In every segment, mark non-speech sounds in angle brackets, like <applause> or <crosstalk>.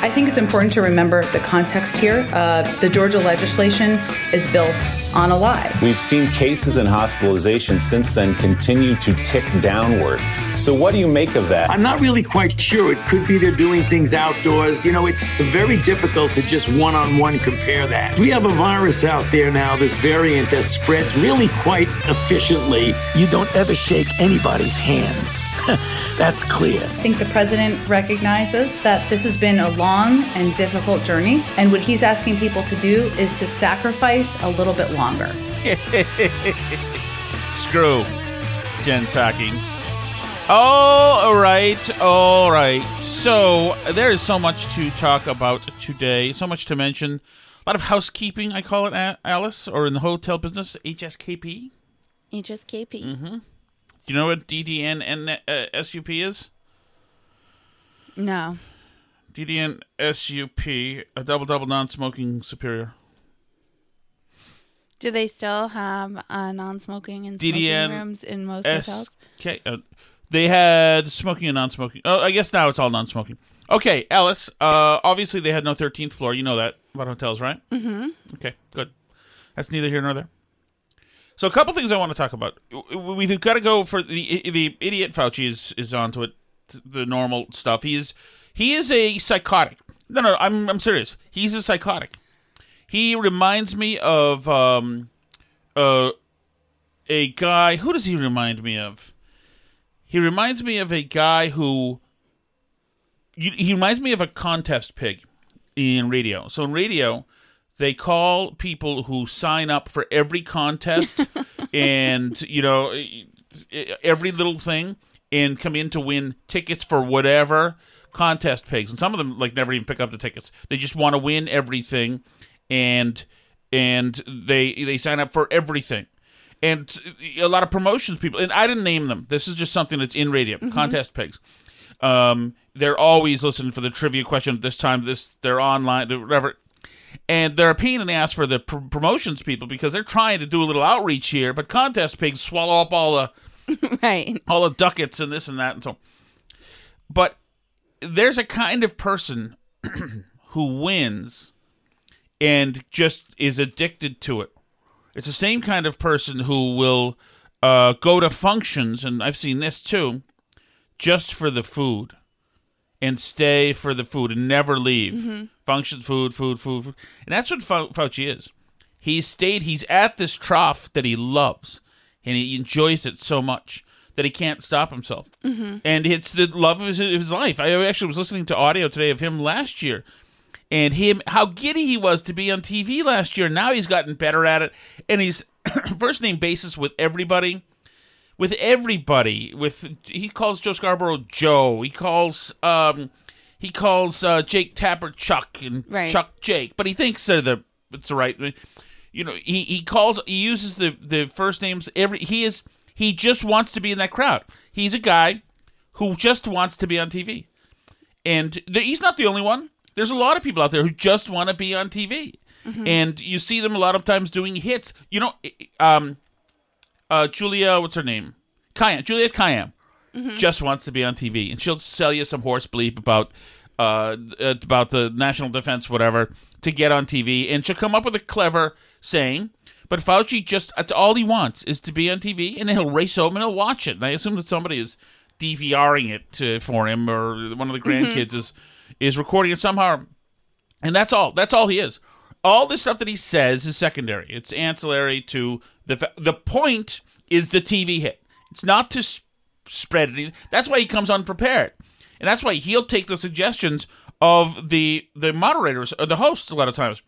I think it's important to remember the context here. Uh, the Georgia legislation is built on a lie. We've seen cases and hospitalizations since then continue to tick downward. So, what do you make of that? I'm not really quite sure. It could be they're doing things outdoors. You know, it's very difficult to just one on one compare that. We have a virus out there now, this variant that spreads really quite efficiently. You don't ever shake anybody's hands. <laughs> That's clear. I think the president recognizes that this has been a long and difficult journey, and what he's asking people to do is to sacrifice a little bit longer. <laughs> Screw Jen Psaki. All right, all right. So there is so much to talk about today, so much to mention. A lot of housekeeping, I call it, Alice, or in the hotel business, HSKP. HSKP. Mm-hmm. Do you know what DDN and uh, SUP is? No. DDN SUP, a double double non smoking superior. Do they still have uh, non-smoking and smoking DDN rooms in most hotels? Okay, uh, they had smoking and non-smoking. Oh, I guess now it's all non-smoking. Okay, Alice. Uh, obviously, they had no thirteenth floor. You know that about hotels, right? Mm-hmm. Okay, good. That's neither here nor there. So, a couple things I want to talk about. We've got to go for the the idiot Fauci is is onto it, the normal stuff. He is he is a psychotic. No, no, I'm I'm serious. He's a psychotic. He reminds me of um, uh, a guy. Who does he remind me of? He reminds me of a guy who. He reminds me of a contest pig in radio. So in radio, they call people who sign up for every contest <laughs> and you know every little thing and come in to win tickets for whatever contest pigs and some of them like never even pick up the tickets. They just want to win everything and and they they sign up for everything. And a lot of promotions people and i didn't name them. This is just something that's in radio Mm-hmm. contest pigs. Um they're always listening for the trivia question this time this they're online they're whatever. And they're a pain in the ass for the pr- promotions people because they're trying to do a little outreach here but contest pigs swallow up all the <laughs> right. all the ducats and this and that and so but there's a kind of person <clears throat> who wins and just is addicted to it it's the same kind of person who will uh, go to functions and i've seen this too just for the food and stay for the food and never leave. Function, food, food, food, food. And that's what Fau- Fauci is. He's stayed, he's at this trough that he loves and he enjoys it so much that he can't stop himself. And it's the love of his, of his life. I actually was listening to audio today of him last year and him how giddy he was to be on TV last year. Now he's gotten better at it and he's <clears throat> first name basis with everybody with everybody with he calls Joe Scarborough Joe. He calls um he calls uh, Jake Tapper Chuck and Right. Chuck Jake, but he thinks they're the it's the right. You know, he he calls he uses the the first names every he is he just wants to be in that crowd. He's a guy who just wants to be on TV, and the, he's not the only one. There's a lot of people out there who just want to be on TV, and you see them a lot of times doing hits. You know, um, uh, Julia, what's her name? Kayyem, Juliette Kayyem, just wants to be on TV, and she'll sell you some horse bleep about uh, about the national defense, whatever, to get on TV, and she'll come up with a clever saying. But Fauci just that's all he wants is to be on TV, and then he'll race home and he'll watch it. And I assume that somebody is DVRing it to, for him, or one of the mm-hmm. grandkids is is recording it somehow and that's all. That's all he is. All the stuff that he says is secondary. It's ancillary to the fa- the point is the TV hit. It's not to s- spread it. That's why he comes unprepared, and that's why he'll take the suggestions of the the moderators or the hosts a lot of times.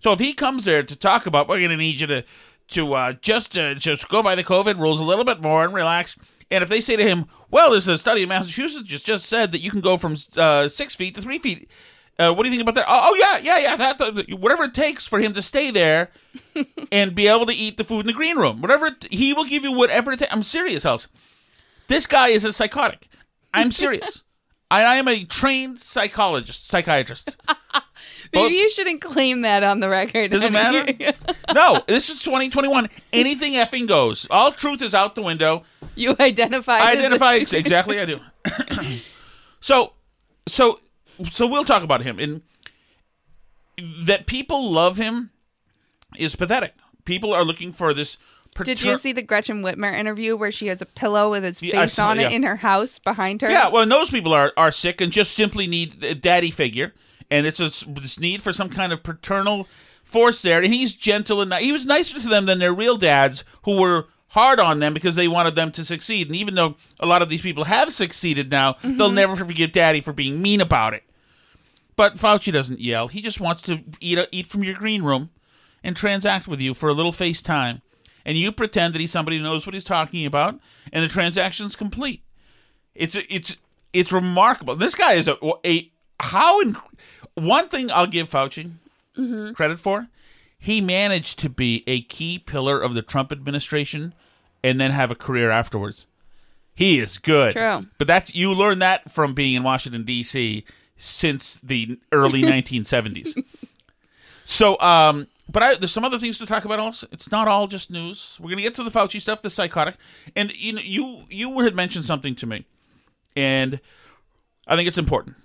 So if he comes there to talk about, we're going to need you to to uh, just uh, just go by the COVID rules a little bit more and relax. And if they say to him, "Well, there's a study in Massachusetts just just said that you can go from uh, six feet to three feet," uh, what do you think about that? Oh, oh, yeah, yeah, yeah. That, that- whatever it takes for him to stay there <laughs> and be able to eat the food in the green room, whatever it, he will give you, whatever it takes. I'm serious, House. This guy is a psychotic. I'm serious. I, I am a trained psychologist, psychiatrist. <laughs> Maybe you shouldn't claim that on the record. Does it <laughs> matter? <laughs> no, this is 2021. Anything effing goes. All truth is out the window. you identify. I as a- identify exactly. I do. <clears throat> so, so, so we'll talk about him and that people love him is pathetic. People are looking for this. Did you see the Gretchen Whitmer interview where she has a pillow with his Yeah, face saw- on it yeah. in her house behind her? Yeah, well, and those people are are sick and just simply need a daddy figure, and it's a, this need for some kind of paternal force there. And he's gentle and he was nicer to them than their real dads, who were hard on them because they wanted them to succeed. And even though a lot of these people have succeeded now, mm-hmm. they'll never forgive daddy for being mean about it. But Fauci doesn't yell. He just wants to eat eat from your green room and transact with you for a little face time. And you pretend that he's somebody who knows what he's talking about, and the transaction's complete. It's it's it's remarkable. This guy is a, a how in, one thing I'll give Fauci credit for. He managed to be a key pillar of the Trump administration and then have a career afterwards. He is good. True. But that's you learn that from being in Washington D.C. since the early <laughs> 1970s. So, um, but I, there's some other things to talk about. Also, it's not all just news. We're gonna get to the Fauci stuff, the psychotic, and you know, you you had mentioned something to me, and I think it's important.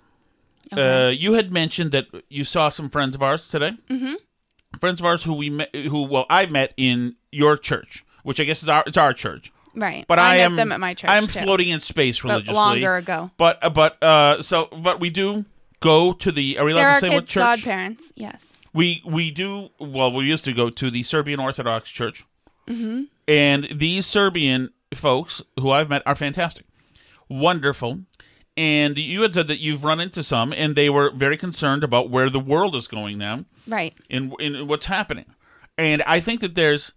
Uh, you had mentioned that you saw some friends of ours today. Mm-hmm. Friends of ours who we met, who well, I met in your church, which I guess is our it's our church. Right. But I I, met am them at my church, I'm too. floating in space religiously. longer ago. But uh, but uh, so but we do go to the. Are we allowed There to say what church? godparents. Yes. We we do well. We used to go to the Serbian Orthodox Church, mm-hmm. and these Serbian folks who I've met are fantastic, wonderful. And you had said that you've run into some, and they were very concerned about where the world is going now, Right. in in what's happening. And I think that there's,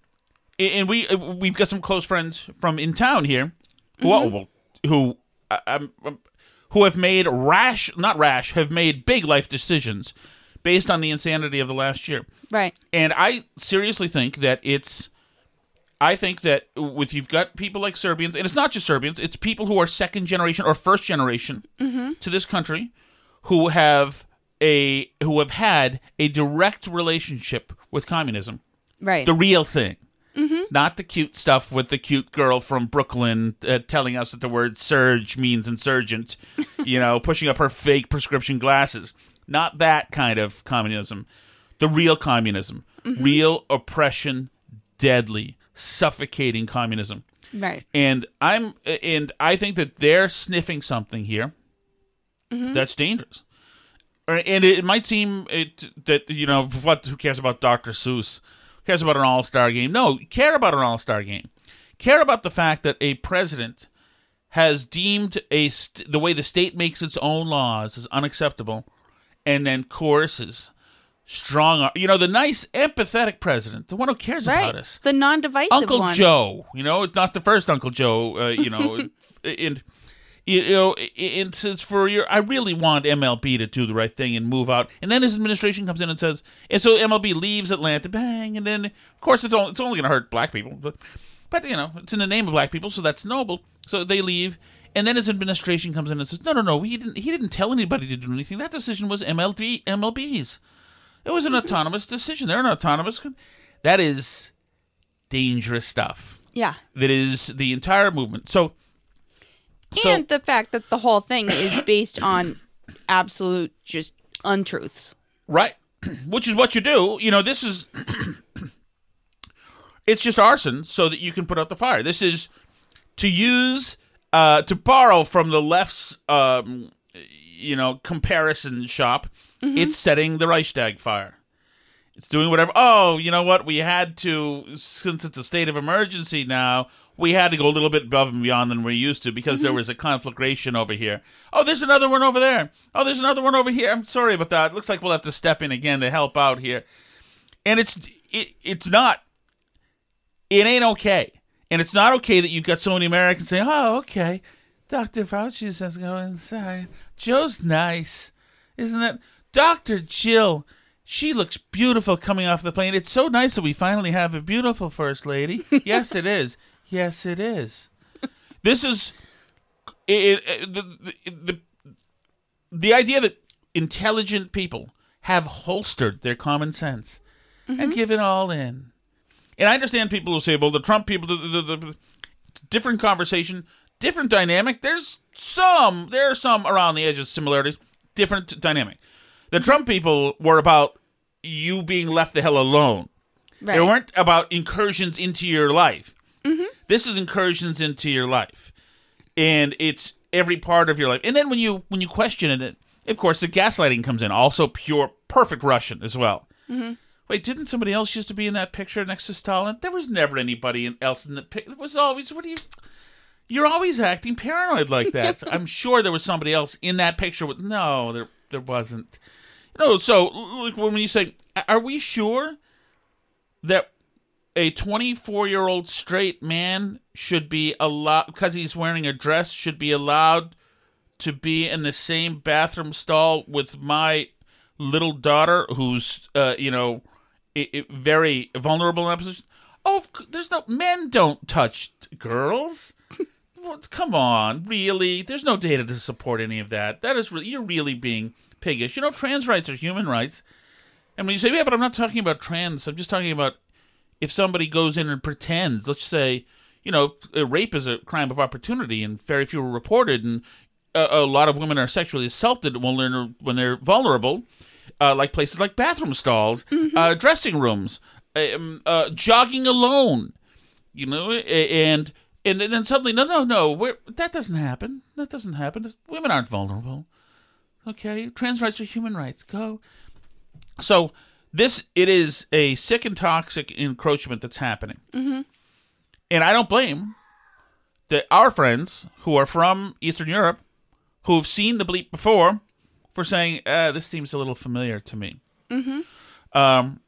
and we we've got some close friends from in town here, who well, who uh, um, um, who have made rash, not rash, have made big life decisions based on the insanity of the last year. Right. And I seriously think that it's. I think that with you've got people like Serbians, and it's not just Serbians; it's people who are second generation or first generation to this country, who have a who have had a direct relationship with communism, Right. the real thing, not the cute stuff with the cute girl from Brooklyn uh, telling us that the word "surge" means insurgent, <laughs> you know, pushing up her fake prescription glasses. Not that kind of communism, the real communism, mm-hmm. real oppression, deadly, suffocating communism. right. And I'm and I think that they're sniffing something here mm-hmm. that's dangerous. Uh, and it might seem it that you know what who cares about Dr. Seuss? Who cares about an all-star game? No, care about an all-star game. Care about the fact that a president has deemed a st- the way the state makes its own laws is unacceptable and then coerces strong you know the nice empathetic president the one who cares Right. about us The non-divisive Uncle one. Joe. You know, it's not the first Uncle Joe. Uh, you know, <laughs> and You know, it's, it's for your. I really want MLB to do the right thing and move out. And then his administration comes in and says, and so MLB leaves Atlanta, bang, and then of course it's only it's only going to hurt black people, but but you know it's in the name of black people, so that's noble. So they leave, and then his administration comes in and says, no, no, no, he didn't he didn't tell anybody to do anything. That decision was MLB MLB's. It was an autonomous decision. They're an autonomous. con- That is dangerous stuff. Yeah. That is the entire movement. So. So, and the fact that the whole thing is based on absolute just untruths. Right. <clears throat> Which is what you do. You know, this is <clears throat> it's just arson so that you can put out the fire. This is to use uh to borrow from the left's um you know, comparison shop. It's setting the Reichstag fire. It's doing whatever. Oh, you know what? We had to, since it's a state of emergency now, we had to go a little bit above and beyond than we're used to because there was a conflagration over here. Oh, there's another one over there. Oh, there's another one over here. I'm sorry about that. It Looks like we'll have to step in again to help out here. And it's it, it's not. It ain't okay. And it's not okay that you've got so many Americans saying, "Oh, okay, Dr. Fauci says go inside. Joe's nice, isn't it? Dr. Jill, she looks beautiful coming off the plane. It's so nice that we finally have a beautiful first lady. <laughs> yes, it is. Yes, it is. This is it, it, the, the, the the idea that intelligent people have holstered their common sense and mm-hmm. given all in. And I understand people who say, well, the Trump people, the, the, the, different conversation, different dynamic. There's some, there are some around the edges similarities, different dynamic. The Trump people were about you being left the hell alone. They weren't about incursions into your life. Mm-hmm. This is incursions into your life, and it's every part of your life. And then when you when you question it, of course, the gaslighting comes in. Also, pure, perfect Russian as well. Mm-hmm. Wait, didn't somebody else used to be in that picture next to Stalin? There was never anybody else in the picture. It was always what do you? You're always acting paranoid like that. So <laughs> I'm sure there was somebody else in that picture. With no, there there wasn't. No, so like when you say, are we sure that a 24 year old straight man should be allowed because he's wearing a dress should be allowed to be in the same bathroom stall with my little daughter who's uh, you know i i very vulnerable in that position. Oh there's no men don't touch girls. Come on really? There's no data to support any of that. That is really you're really being piggish. You know trans rights are human rights. And when you say yeah but i'm not talking about trans i'm just talking about if somebody goes in and pretends, let's say, you know, uh, rape is a crime of opportunity, and very few are reported, and a, a lot of women are sexually assaulted when they're when they're vulnerable, uh, like places like bathroom stalls, uh, dressing rooms, um, uh, jogging alone, you know, and and then suddenly, no, no, no, we're, that doesn't happen. That doesn't happen. Women aren't vulnerable. Okay, trans rights are human rights. Go. So this it is a sick and toxic encroachment that's happening, mm-hmm. and I don't blame the our friends who are from Eastern Europe who have seen the bleep before for saying uh, this seems a little familiar to me. Mm-hmm. Um,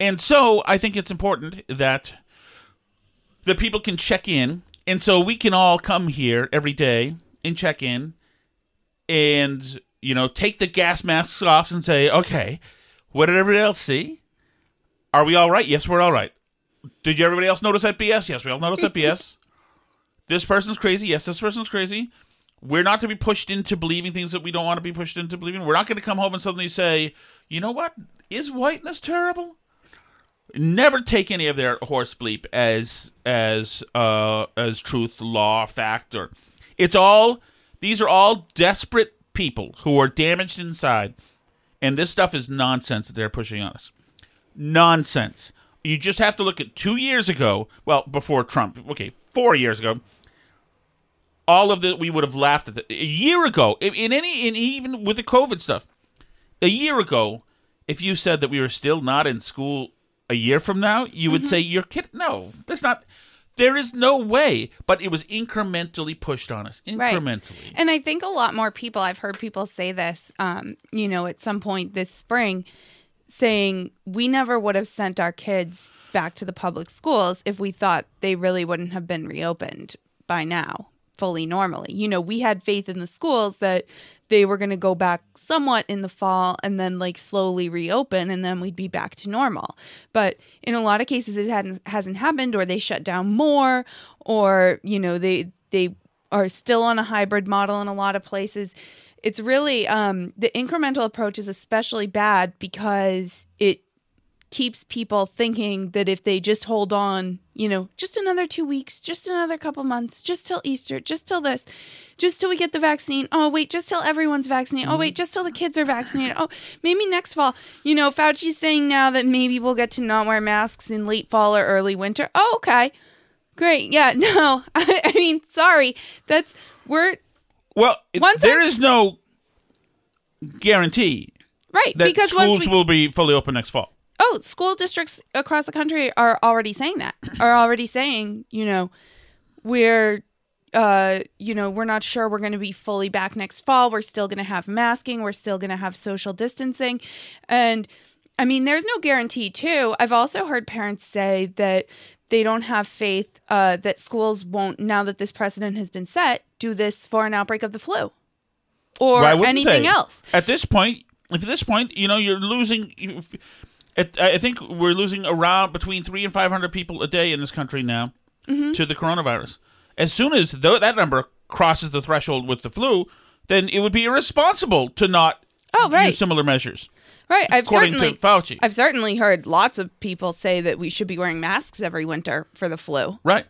and so I think it's important that the people can check in, and so we can all come here every day and check in and you know take the gas masks off and say okay what did everybody else see? Are we all right? Yes we're all right. Did you everybody else notice that bs yes we all noticed that bs <laughs> this person's crazy. Yes this person's crazy we're not to be pushed into believing things that we don't want to be pushed into believing. We're not going to come home and suddenly say you know what? Is whiteness terrible? Never take any of their horse bleep as as uh as truth law fact or it's all these are all desperate people who are damaged inside and this stuff is nonsense that they're pushing on us. Nonsense. You just have to look at two years ago well before trump okay four years ago all of the we would have laughed at the, a year ago in, any in even with the covid stuff a year ago if you said that we were still not in school a year from now you would say you're kidding no that's not there is no way but it was incrementally pushed on us Right. incrementally. And I think a lot more people, I've heard people say this, um, you know, at some point this spring, saying we never would have sent our kids back to the public schools if we thought they really wouldn't have been reopened by now fully normally. You know, we had faith in the schools that they were going to go back somewhat in the fall and then like slowly reopen and then we'd be back to normal. But in a lot of cases it hadn't hasn't happened or they shut down more or you know they they are still on a hybrid model in a lot of places. It's really um the incremental approach is especially bad because it keeps people thinking that if they just hold on, you know, just another two weeks, just another couple months, just till Easter, just till this, just till we get the vaccine. Oh, wait, just till everyone's vaccinated. Oh, wait, mm-hmm. just till the kids are vaccinated. Oh, maybe next fall. You know, Fauci's saying now that maybe we'll get to not wear masks in late fall or early winter. Oh, okay. Great. Yeah, <laughs> no. <laughs> I, I mean, sorry. That's, we're, Well, Once there I- is no guarantee right. because schools once we, will be fully open next fall. Oh, school districts across the country are already saying that. Are already saying, you know, we're uh, you know, we're not sure we're going to be fully back next fall. We're still going to have masking, we're still going to have social distancing. And I mean, there's no guarantee too. I've also heard parents say that they don't have faith uh, that schools won't now that this precedent has been set, do this for an outbreak of the flu or anything they? else. At this point, if at this point, you know, you're losing. I think we're losing around between three and five hundred people a day in this country now Mm-hmm. to the coronavirus. As soon as th- that number crosses the threshold with the flu, then it would be irresponsible to not Oh, right. use similar measures. Right. I've According to certainly Fauci. I've certainly heard lots of people say that we should be wearing masks every winter for the flu. Right.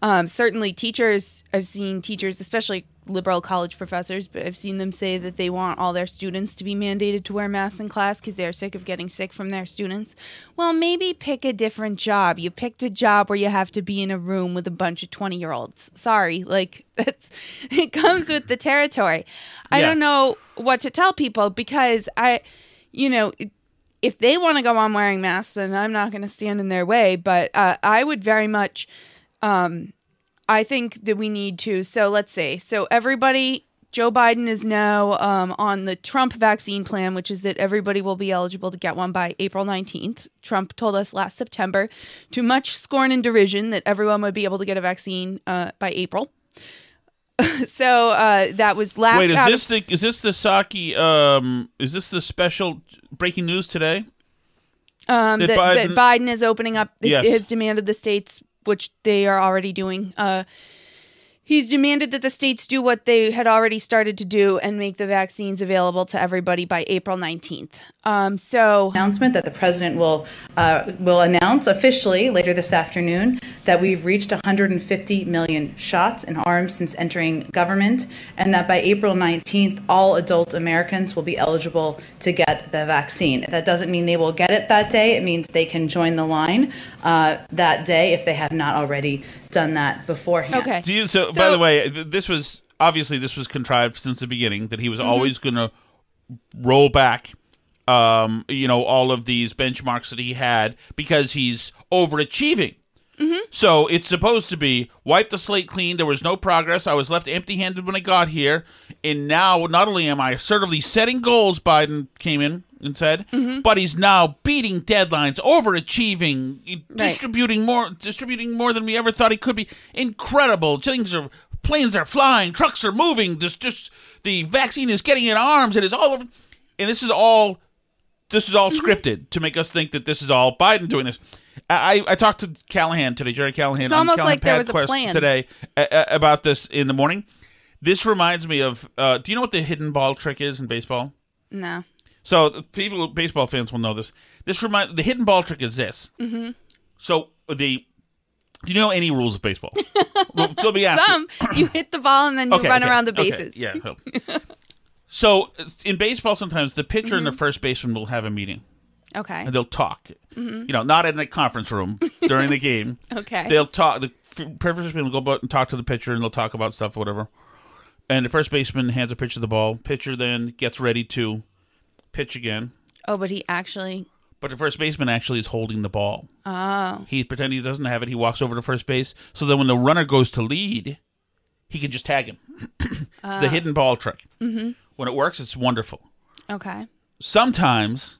Um, certainly, teachers. I've seen teachers, especially liberal college professors, but I've seen them say that they want all their students to be mandated to wear masks in class because they're sick of getting sick from their students. Well, maybe pick a different job. You picked a job where you have to be in a room with a bunch of twenty year olds. Sorry, <laughs> like that's it comes with the territory. I Yeah. don't know what to tell people because I, you know. it- if they want to go on wearing masks, then I'm not going to stand in their way. But uh, I would very much um, I think that we need to. So let's see. so everybody, Joe Biden is now um, on the Trump vaccine plan, which is that everybody will be eligible to get one by April 19th. Trump told us last September, to much scorn and derision, that everyone would be able to get a vaccine uh, by April. <laughs> so uh, that was last. Wait, is this the is this the Psaki? Um, is this the special breaking news today? um, That that, that Biden- Biden is opening up. Yes. Has demanded the states, which they are already doing. Uh, he's demanded that the states do what they had already started to do and make the vaccines available to everybody by April nineteenth. Um, so announcement that the president will uh, will announce officially later this afternoon that we've reached 150 million shots in arms since entering government, and that by April 19th, all adult Americans will be eligible to get the vaccine. That doesn't mean they will get it that day. It means they can join the line uh, that day if they have not already done that beforehand. okay. Do you, so, by the way, this was obviously this was contrived since the beginning that he Mm-hmm. was always going to roll back, um, you know, all of these benchmarks that he had because he's overachieving. Mm-hmm. So it's supposed to be wipe the slate clean. There was no progress. I was left empty-handed when I got here, and now not only am I assertively setting goals, Biden came in and said, Mm-hmm. but he's now beating deadlines, overachieving, distributing more, distributing more than we ever thought he could be. Incredible. Things are planes are flying, trucks are moving. Just, just the vaccine is getting in arms. It is all over, and this is all this is all Mm-hmm. scripted to make us think that this is all Biden doing this. I, I talked to Callahan today, Gerry Callahan. It's almost Callahan like there was a plan. today uh, uh, about this in the morning. This reminds me of. Uh, do you know what the hidden ball trick is in baseball? no. So people, baseball fans will know this. This remind the hidden ball trick is this. Mm-hmm. So the. Do you know any rules of baseball? <laughs> well, let me ask you. Some you hit the ball and then you Okay, run okay, around the okay, bases. yeah. <laughs> so in baseball, sometimes the pitcher and Mm-hmm. the first baseman will have a meeting Okay. and they'll talk. You know, not in the conference room during the game. <laughs> Okay. They'll talk. The first baseman will go out and talk to the pitcher, and they'll talk about stuff or whatever. And the first baseman hands a pitcher the ball. Pitcher then gets ready to pitch again. Oh, but he actually. But the first baseman actually is holding the ball. Oh. He pretending he doesn't have it. He walks over to first base. So then when the runner goes to lead, he can just tag him. <clears throat> it's the hidden ball trick. Mm-hmm. When it works, it's wonderful. Okay. Sometimes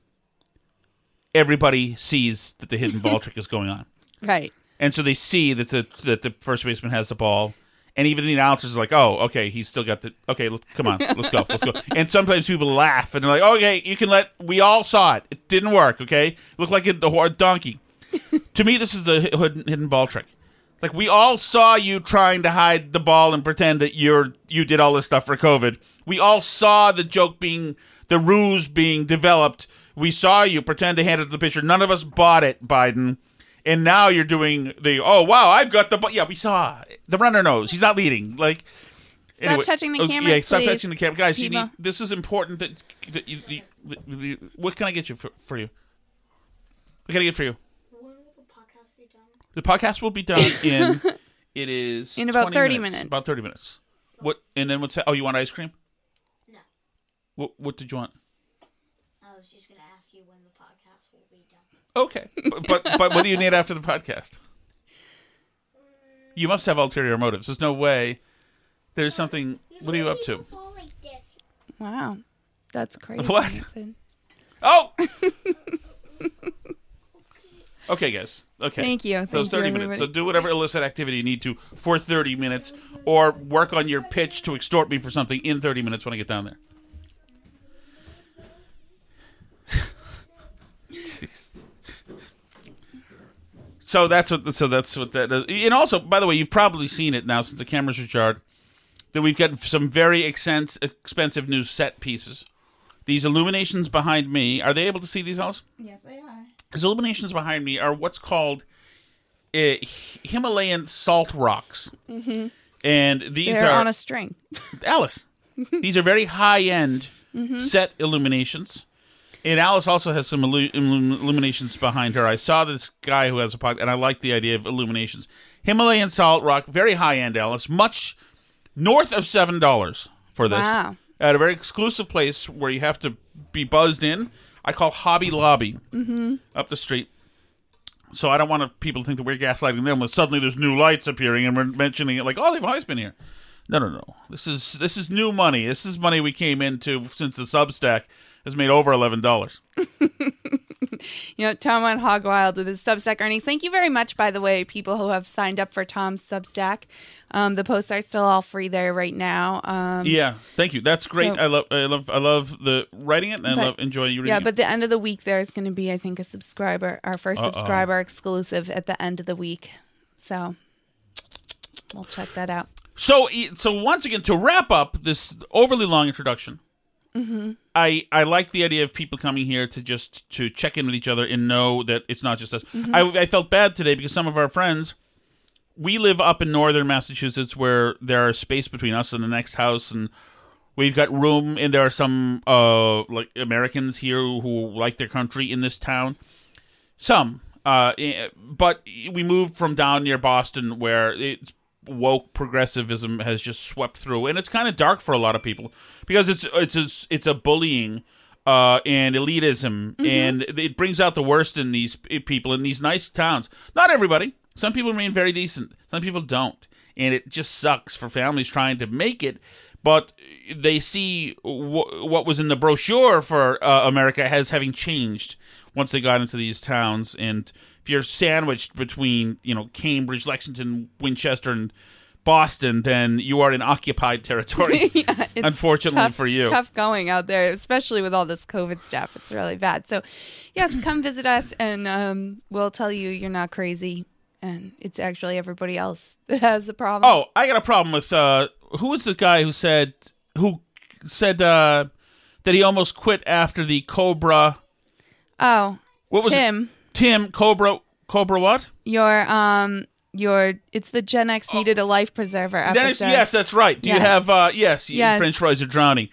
everybody sees that the hidden ball <laughs> trick is going on. Right. And so they see that the that the first baseman has the ball, And even the announcers are like, "Oh, okay, he's still got the okay. Let's come on, let's go, let's go." <laughs> And sometimes people laugh and they're like, "Okay, you can let." We all saw it. It didn't work. Okay, looked like a, the horde donkey. <laughs> to me, this is the hidden, hidden ball trick. It's like we all saw you trying to hide the ball and pretend that you're you did all this stuff for COVID. We all saw the joke being the ruse being developed. We saw you pretend to hand it to the pitcher. None of us bought it, Biden. And now you're doing the oh wow I've got the. Yeah, we saw the runner knows he's not leading. Like Stop touching the oh, cameras, Yeah, stop please, touching the camera, guys. You need, this is important. That, that you, you- you- what can I get you for, for you? What can I get for you? The podcast be done? The podcast will be done <laughs> in. it is In about 20 30 minutes. About thirty minutes. What? And then what's that? Oh, you want ice cream? No. What? What did you want? I was just going to ask you when the podcast will be done. Okay, but, but but what do you need after the podcast? You must have ulterior motives. There's no way. There's something. What are you up to? Wow, that's crazy. What? Nathan. Oh. <laughs> okay, guys. Okay. Thank you. So Thank it's 30 you, minutes. So do whatever illicit activity you need to for 30 minutes, or work on your pitch to extort me for something in 30 minutes when I get down there. So that's what. So that's what that. Is. And also, by the way, you've probably seen it now since the cameras are jarred. That we've got some very expensive new set pieces. These illuminations behind me are they able to see these also? Yes, they are. These illuminations behind me are what's called uh, Himalayan salt rocks, Mm-hmm. and these They're are on a string. Alice. <laughs> these are very high end Mhm. set illuminations. And Alice also has some illu- illuminations behind her. I saw this guy who has a podcast, and I like the idea of illuminations. Himalayan salt rock, very high end, Alice, much north of seven dollars for this Wow. at a very exclusive place where you have to be buzzed in. I call Hobby Lobby Mhm. up the street. So I don't want people to think that we're gaslighting them when suddenly there's new lights appearing and we're mentioning it like, oh, they've always been here. No, no, no. This is this is new money. This is money we came into since the Substack has made over eleven dollars. <laughs> You know, Tom went hog wild with his Substack earnings. Thank you very much, by the way, people who have signed up for Tom's Substack. Um, the posts are still all free there right now. Um, yeah, thank you. That's great. so- I love, I love, I love the writing it, and I love enjoying you reading Yeah, it. but the end of the week there's going to be, I think, a subscriber, our 1st Uh-oh. subscriber exclusive at the end of the week. So we'll check that out. So, so once again, to wrap up this overly long introduction, Mm-hmm. I I like the idea of people coming here to just to check in with each other and know that it's not just us. Mhm. I, I felt bad today because some of our friends, we live up in northern Massachusetts where there are space between us and the next house, and we've got room, and there are some uh like Americans here who like their country in this town. Some, uh, eh, but we moved from down near Boston where it's woke progressivism has just swept through, and it's kind of dark for a lot of people because it's it's a, it's a bullying uh, and elitism, and it brings out the worst in these people in these nice towns. Not everybody. Some people remain very decent. Some people don't, and it just sucks for families trying to make it. But they see wh- what was in the brochure for uh, America as having changed once they got into these towns. And if you're sandwiched between, you know, Cambridge, Lexington, Winchester, and Boston, then you are in occupied territory. <laughs> It's unfortunately tough- for you. Tough going out there, especially with all this COVID stuff. It's really bad. So, yes, <clears throat> come visit us and um, we'll tell you you're not crazy. And it's actually everybody else <laughs> that has the problem. Oh, I got a problem with uh who was the guy who said who said uh that he almost quit after the Cobra Oh, what was it? Tim, Cobra Cobra what? your um, your it's the Gen X needed a life preserver episode. That is, yes, that's right. Do you Yeah. have uh yes, Yes. French fries are drowning.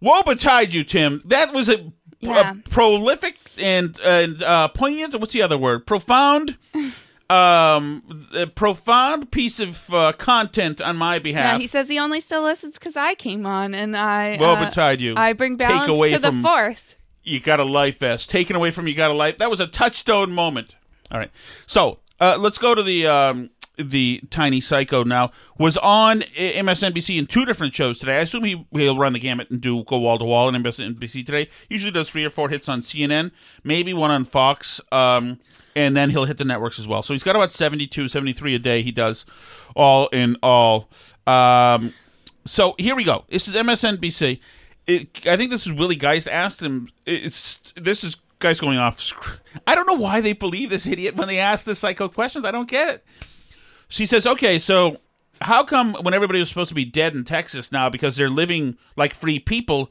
Woe betide you, Tim. That was a, Yeah. a prolific and and uh poignant what's the other word? Profound <laughs> um a profound piece of uh, content on my Yeah, behalf. he says he only still listens because I came on and I Woe uh, betide you. I bring Take balance away to the from- force. You got a life vest taken away from you got a life that was a touchstone moment all right so uh, let's go to the um, the tiny psycho now was on MSNBC in two different shows today. I assume he he'll run the gamut and do go wall to wall on MSNBC today. Usually does three or four hits on CNN, maybe one on Fox, um, and then he'll hit the networks as well. So he's got about 72, 73 a day. He does all in all. Um, so here we go. This is MSNBC. It, I think this is Willie Geist asked him. It's this is Geist going off. I don't know why they believe this idiot when they ask this psycho questions. I don't get it. She says, "Okay, so how come when everybody was supposed to be dead in Texas now because they're living like free people,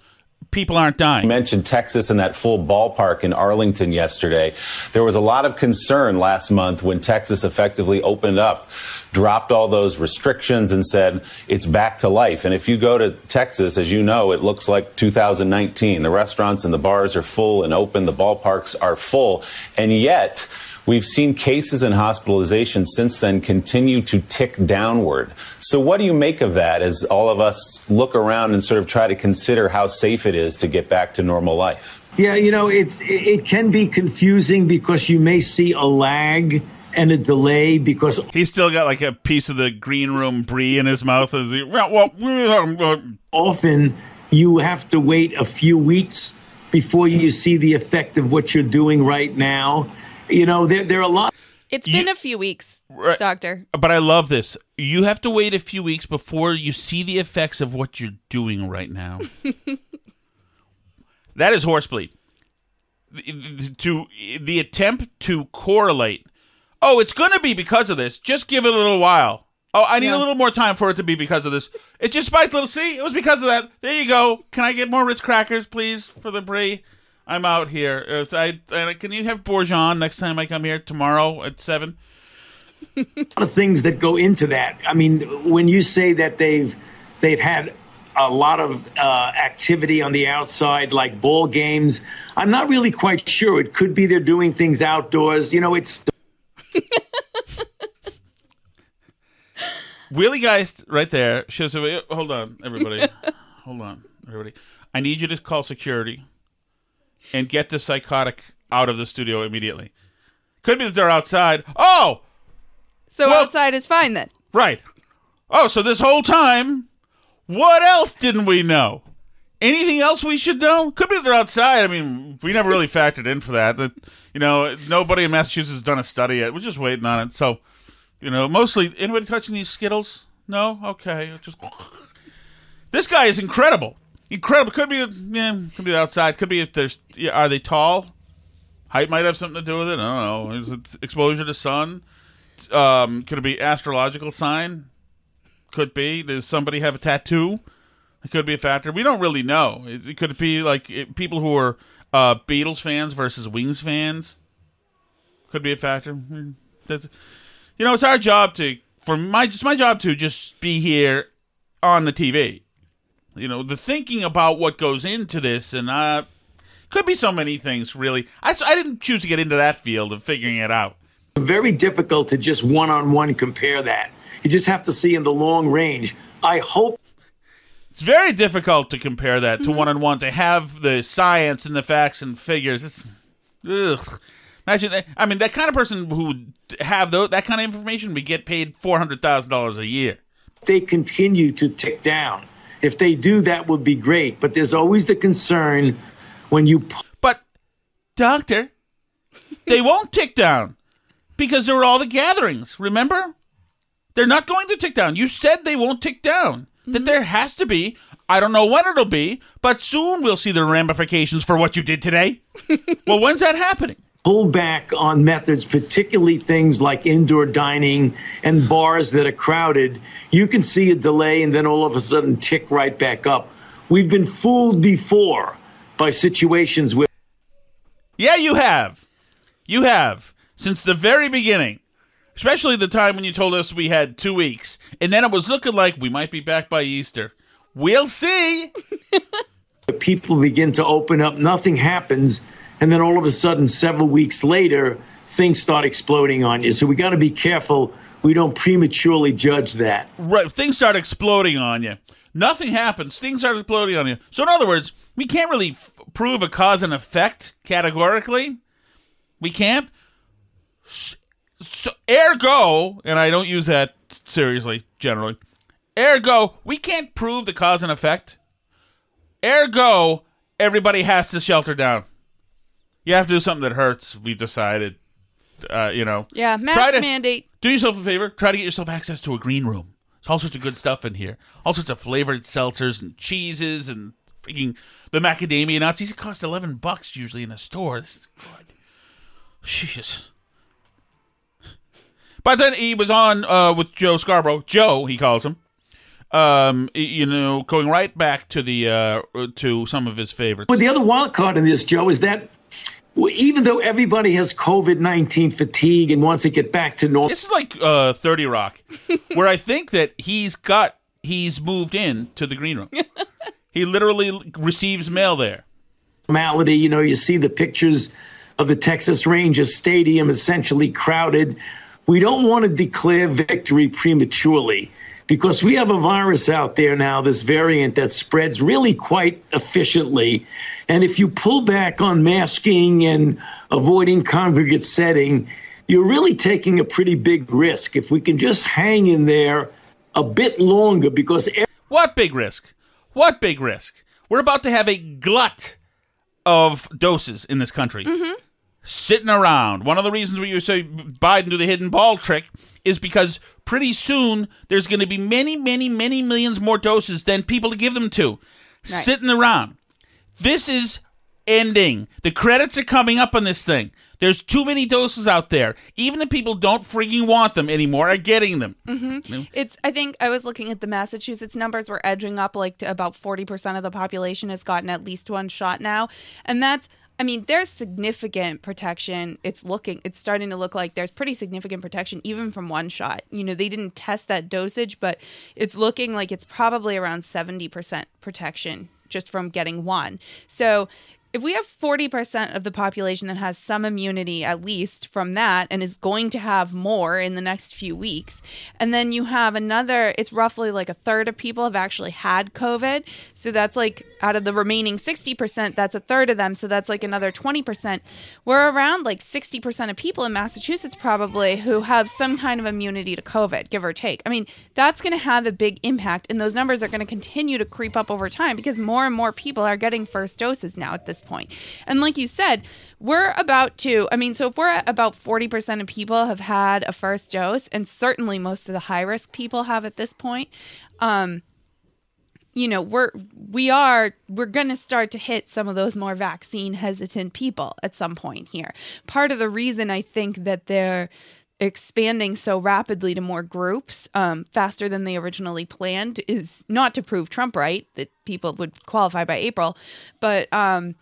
people aren't dying?" You mentioned Texas and that full ballpark in Arlington yesterday. There was a lot of concern last month when Texas effectively opened up, dropped all those restrictions, and said it's back to life. And if you go to Texas, as you know, it looks like 2019. The restaurants and the bars are full and open, the ballparks are full. And yet, We've seen cases and hospitalizations since then continue to tick downward. So, what do you make of that as all of us look around and sort of try to consider how safe it is to get back to normal life? Yeah, you know, it's it it can be confusing because you may see a lag and a delay because He's still got like a piece of the green room brie in his mouth. As he, well, well, often you have to wait a few weeks before you see the effect of what you're doing right now. You know, there there are a lot. It's been a few weeks, Right. doctor. But I love this. You have to wait a few weeks before you see the effects of what you're doing right now. <laughs> that is horsebleed. To the attempt to correlate. Oh, it's going to be because of this. Just give it a little while. Oh, I need Yeah. a little more time for it to be because of this. It just spiked a little. See, it was because of that. There you go. Can I get more Ritz crackers, please, for the brie? I'm out here. If I, uh, can you have Bourgeon next time I come here tomorrow at seven? a lot of things that go into that. I mean, when you say that they've they've had a lot of uh, activity on the outside, like ball games, I'm not really quite sure. It could be they're doing things outdoors. You know, it's <laughs> Willie Geist right there shows. Hold on, everybody. <laughs> hold on, everybody. I need you to call security and get the psychotic out of the studio immediately. Could be that they're outside. Oh, So Well- outside is fine then. right. Oh, so this whole time, what else didn't we know? Anything else we should know? Could be that they're outside. I mean, we never really factored in for that. That you know, nobody in Massachusetts has done a study yet. We're just waiting on it. So, you know, mostly anybody touching these Skittles? No. Okay. Just <laughs> this guy is incredible. Incredible. Could be yeah. Could be outside. Could be if there's. Yeah, are they tall? Height might have something to do with it. I don't know. Is it exposure to sun? Um, could it be astrological sign? Could be. Does somebody have a tattoo? It could be a factor. We don't really know. It, it could be like it, people who are uh, Beatles fans versus Wings fans. Could be a factor. That's, you know, it's our job to for my it's my job to just be here on the TV. You know, the thinking about what goes into this, and uh, could be so many things. Really, I I didn't choose to get into that field of figuring it out. very difficult to just one on one compare that. You just have to see in the long range. I hope It's very difficult to compare that to one on one. To have the science and the facts and figures. It's ugh. Imagine that. I mean, that kind of person who would have tho- that kind of information would get paid four hundred thousand dollars a year. they continue to tick down. If they do, that would be great. But there's always the concern when you But, doctor, they won't tick down because there were all the gatherings. Remember, they're not going to tick down. You said they won't tick down. That mm-hmm. there has to be. I don't know when it'll be, but soon we'll see the ramifications for what you did today. <laughs> well, when's that happening? Pull back on methods, particularly things like indoor dining and bars that are crowded, you can see a delay and then all of a sudden tick right back up. We've been fooled before by situations where Yeah, you have. You have. Since the very beginning. Especially the time when you told us we had two weeks. And then it was looking like we might be back by Easter. We'll see. The <laughs> people begin to open up, nothing happens, and then all of a sudden, several weeks later, things start exploding on you. So we got to be careful we don't prematurely judge that. Right, things start exploding on you. Nothing happens. Things start exploding on you. So, in other words, we can't really f- prove a cause and effect categorically. We can't. So, ergo, and I don't use that seriously generally. Ergo, we can't prove the cause and effect. Ergo, everybody has to shelter down. You have to do something that hurts. We've decided. Uh, you know. Yeah, Try mask to- mandate. Do yourself a favor. Try to get yourself access to a green room. There's all sorts of good stuff in here. All sorts of flavored seltzers and cheeses and freaking the macadamia nuts. These cost eleven bucks usually in a store. This is good. Jesus. But then he was on uh, with Joe Scarborough. Joe, he calls him. Um, you know, going right back to the uh, to some of his favorites. But the other wild card in this, Joe, is that w- even though everybody has COVID 19 fatigue and wants to get back to normal, This is like uh, Thirty Rock, <laughs> where I think that he's got he's moved in to the green room. <laughs> he literally receives mail there. normality, you know, you see the pictures of the Texas Rangers Stadium essentially crowded. We don't want to declare victory prematurely because we have a virus out there now, this variant that spreads really quite efficiently. And if you pull back on masking and avoiding congregate setting, you're really taking a pretty big risk. If we can just hang in there a bit longer because What big risk? What big risk? We're about to have a glut of doses in this country. Mm-hmm. Sitting around. One of the reasons we you say Biden do the hidden ball trick is because pretty soon there's going to be many, many, many millions more doses than people to give them to. Sitting around. This is ending. The credits are coming up on this thing. There's too many doses out there. Even the people don't freaking want them anymore are getting them. Mm-hmm. It's. I think I was looking at the Massachusetts numbers. We're edging up like to about forty percent of the population has gotten at least one shot now, and that's. I mean, there's significant protection. It's looking. It's starting to look like there's pretty significant protection even from one shot. You know, they didn't test that dosage, but it's looking like it's probably around seventy percent protection just from getting one. So if we have 40% of the population that has some immunity at least from that and is going to have more in the next few weeks and then you have another it's roughly like a third of people have actually had covid. So that's like out of the remaining 60% that's a third of them. So that's like another 20% we're around like 60% of people in massachusetts probably who have some kind of immunity to covid give or take. I mean that's going to have a big impact and those numbers are going to continue to creep up over time because more and more people are getting first doses now at this point. And like you said we're about to i mean so if we're about 40% of people have had a first dose and certainly most of the high risk people have at this point um you know we're we are we're going to start to hit some of those more vaccine hesitant people at some point here. Part of the reason i think that they're expanding so rapidly to more groups um, faster than they originally planned is not to prove trump right that people would qualify by april but um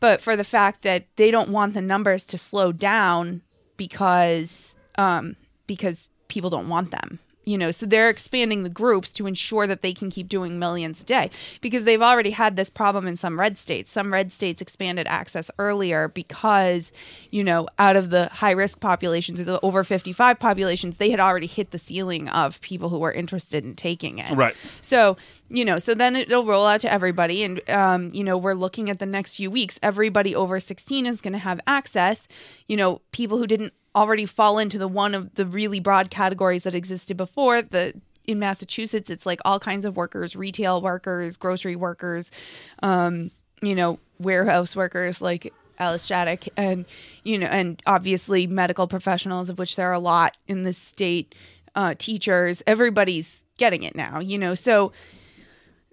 but for the fact that they don't want the numbers to slow down because um because people don't want them you know so they're expanding the groups to ensure that they can keep doing millions a day because they've already had this problem in some red states some red states expanded access earlier because you know out of the high risk populations or the over 55 populations they had already hit the ceiling of people who were interested in taking it Right. so, you know, so then it'll roll out to everybody. And, um, you know, we're looking at the next few weeks. Everybody over 16 is going to have access. You know, people who didn't already fall into the one of the really broad categories that existed before, the in Massachusetts, it's like all kinds of workers, retail workers, grocery workers, um, you know, warehouse workers like Alice Shattuck, and you know, and obviously medical professionals, of which there are a lot in the state, uh, teachers, everybody's getting it now, you know. So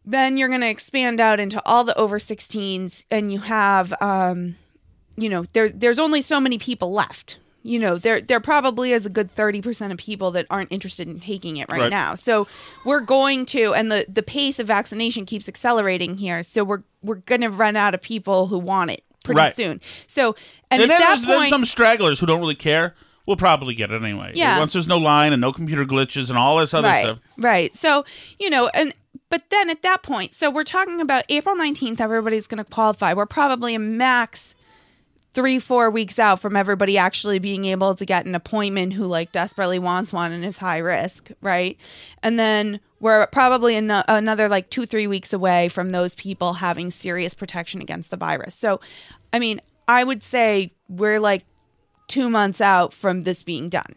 then you're going to expand out into all the over 16s, and you have, um, you know, there there's only so many people left. You know, there there probably is a good thirty percent of people that aren't interested in taking it right, Right. now. So we're going to, and the the pace of vaccination keeps accelerating here. So we're we're going to run out of people who want it pretty Right. soon. So and, And, at then that point, some stragglers who don't really care. We'll probably get it anyway. Yeah. Once there's no line and no computer glitches and all this other right, stuff. Right. So, you know, and but then at that point, so we're talking about April 19th, everybody's going to qualify. We're probably a max three, four weeks out from everybody actually being able to get an appointment who like desperately wants one and is high risk. Right. And then we're probably an- another like two, three weeks away from those people having serious protection against the virus. So, I mean, I would say we're like two months out from this being done.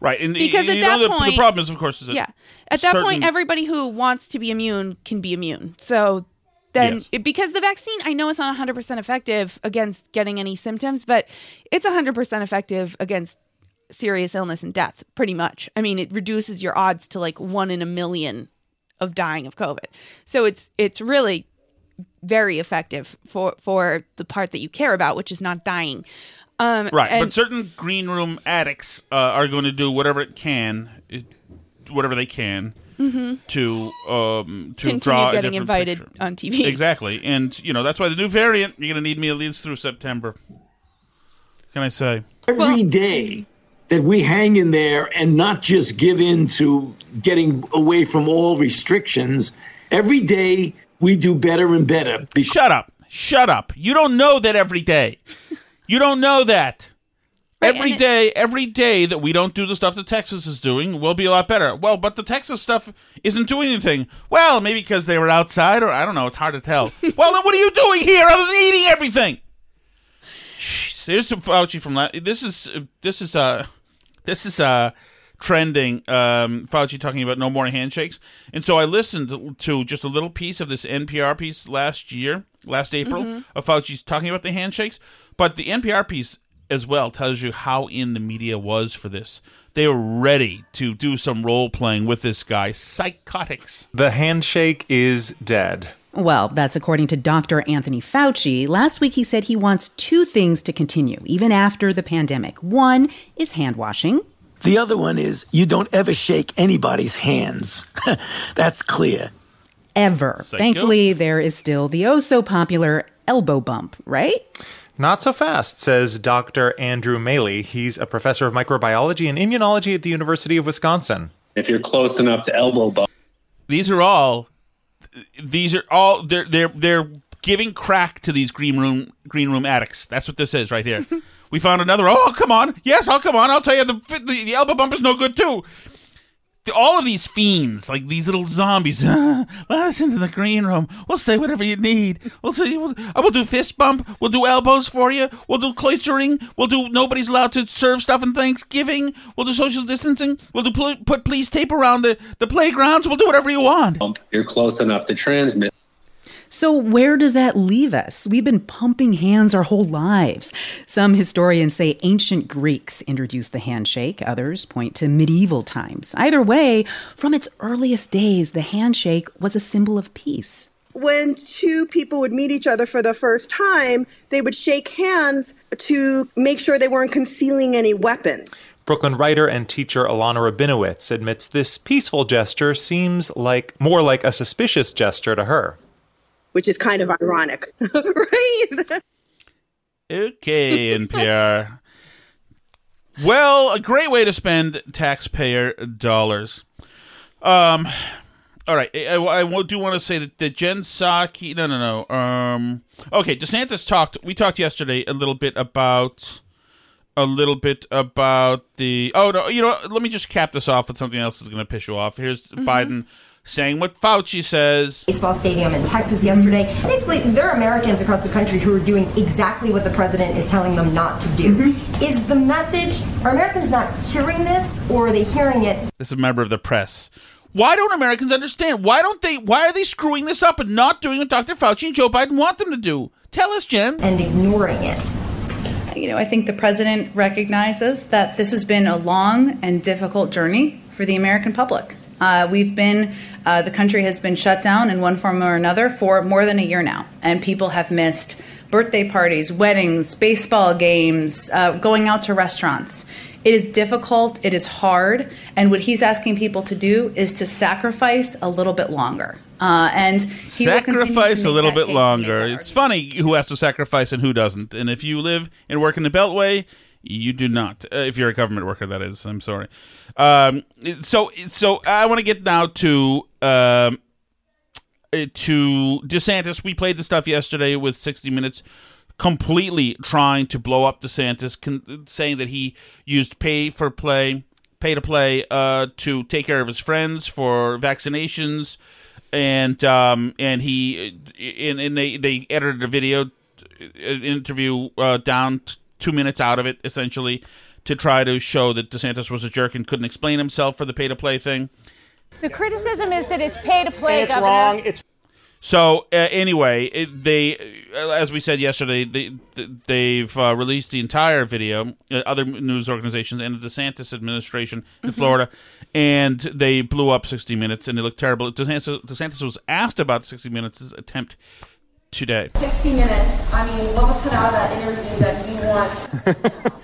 Right, and Because at know, that the, point- the problem is, of course, is that Yeah. At that point, everybody who wants to be immune can be immune. So then, Yes. it- because the vaccine, I know it's not 100% effective against getting any symptoms, but it's 100% effective against serious illness and death, pretty much. I mean, it reduces your odds to like one in a million of dying of COVID. So it's it's really very effective for for the part that you care about, which is not dying. Um, Right, and- but certain green room addicts uh, are going to do whatever it can, it, whatever they can, Mhm. to um, to Continue draw a getting different invited picture. on TV. Exactly, and you know that's why the new variant you're going to need me at least through September. Can I say? Every day that we hang in there and not just give in to getting away from all restrictions, every day we do better and better. Shut up! Shut up! You don't know that every day. You don't know that. Every day, every day that we don't do the stuff that Texas is doing, we'll be a lot better. Well, but the Texas stuff isn't doing anything. Well, maybe because they were outside, or I don't know. It's hard to tell. <laughs> well, then what are you doing here other than eating everything? Jeez, There's some Fauci from that. This is this is uh this is uh trending. Um, Fauci talking about no more handshakes, and so I listened to just a little piece of this NPR piece last year, last April, Mhm. of Fauci's talking about the handshakes. But the NPR piece as well tells you how in the media was for this. They were ready to do some role playing with this guy. Psychotics. The handshake is dead. Well, that's according to Dr. Anthony Fauci. Last week he said he wants two things to continue, even after the pandemic. One is hand washing. The other one is you don't ever shake anybody's hands. <laughs> That's clear. Ever. Psycho. Thankfully, there is still the oh so popular elbow bump, right? Not so fast, says Dr. Andrew Maley. He's a professor of microbiology and immunology at the University of Wisconsin. If you're close enough to elbow bump. These are all. These are all. They're they're they're giving crack to these green room green room addicts. That's what this is right here. <laughs> we found another. Oh come on, yes, I'll come on. I'll tell you the the, the elbow bump is no good too. All of these fiends, like these little zombies, <laughs> let us into the green room. We'll say whatever you need. We'll say we'll, uh, I will do fist bump. We'll do elbows for you. We'll do cloistering. We'll do nobody's allowed to serve stuff in Thanksgiving. We'll do social distancing. We'll do pl- put police tape around the the playgrounds. We'll do whatever you want. You're close enough to transmit. So, where does that leave us? We've been pumping hands our whole lives. Some historians say ancient Greeks introduced the handshake, others point to medieval times. Either way, from its earliest days, the handshake was a symbol of peace. when two people would meet each other for the first time, they would shake hands to make sure they weren't concealing any weapons. Brooklyn writer and teacher Alana Rabinowitz admits this peaceful gesture seems like more like a suspicious gesture to her. Which is kind of ironic, <laughs> right? Okay, NPR. well, a great way to spend taxpayer dollars. Um, all right, I, I, I do want to say that, that Jen Psaki. No, no, no. Um, okay, DeSantis talked. We talked yesterday a little bit about a little bit about the. Oh no, you know. Let me just cap this off with something else that's going to piss you off. Here's Biden saying what Fauci says. baseball stadium in Texas yesterday. Basically, there are Americans across the country who are doing exactly what the president is telling them not to do. Is the message, are Americans not hearing this or are they hearing it This is a member of the press. Why don't Americans understand? Why don't they? Why are they screwing this up and not doing what Dr. Fauci and Joe Biden want them to do? Tell us, Jen. And ignoring it. You know, I think the president recognizes that this has been a long and difficult journey for the American public. Uh, we've been, uh, the country has been shut down in one form or another for more than a year now, and people have missed birthday parties, weddings, baseball games, uh, going out to restaurants. It is difficult, it is hard, and what he's asking people to do is to sacrifice a little bit longer. Uh, and sacrifice a little bit longer. It's funny who has to sacrifice and who doesn't. And if you live and work in the Beltway, you do not. Uh, if you're a government worker, that is. I'm sorry. Um, so, so I want to get now to um, uh, to DeSantis. We played the stuff yesterday with 60 Minutes, completely trying to blow up DeSantis, con- saying that he used pay for play, pay to play, uh, to take care of his friends for vaccinations, and um, and he and, and they they edited a video uh, interview uh, down two minutes out of it essentially to try to show that DeSantis was a jerk and couldn't explain himself for the pay to play thing. The criticism is that it's pay to play. it's Governor. wrong. It's So uh, anyway, it, they, uh, as we said yesterday, they, they've uh, released the entire video. Uh, other news organizations and the DeSantis administration in Mhm. Florida, and they blew up 60 Minutes, and they look terrible. DeSantis, DeSantis was asked about 60 Minutes' attempt today. 60 minutes. I mean, what was put out of that interview that you <laughs>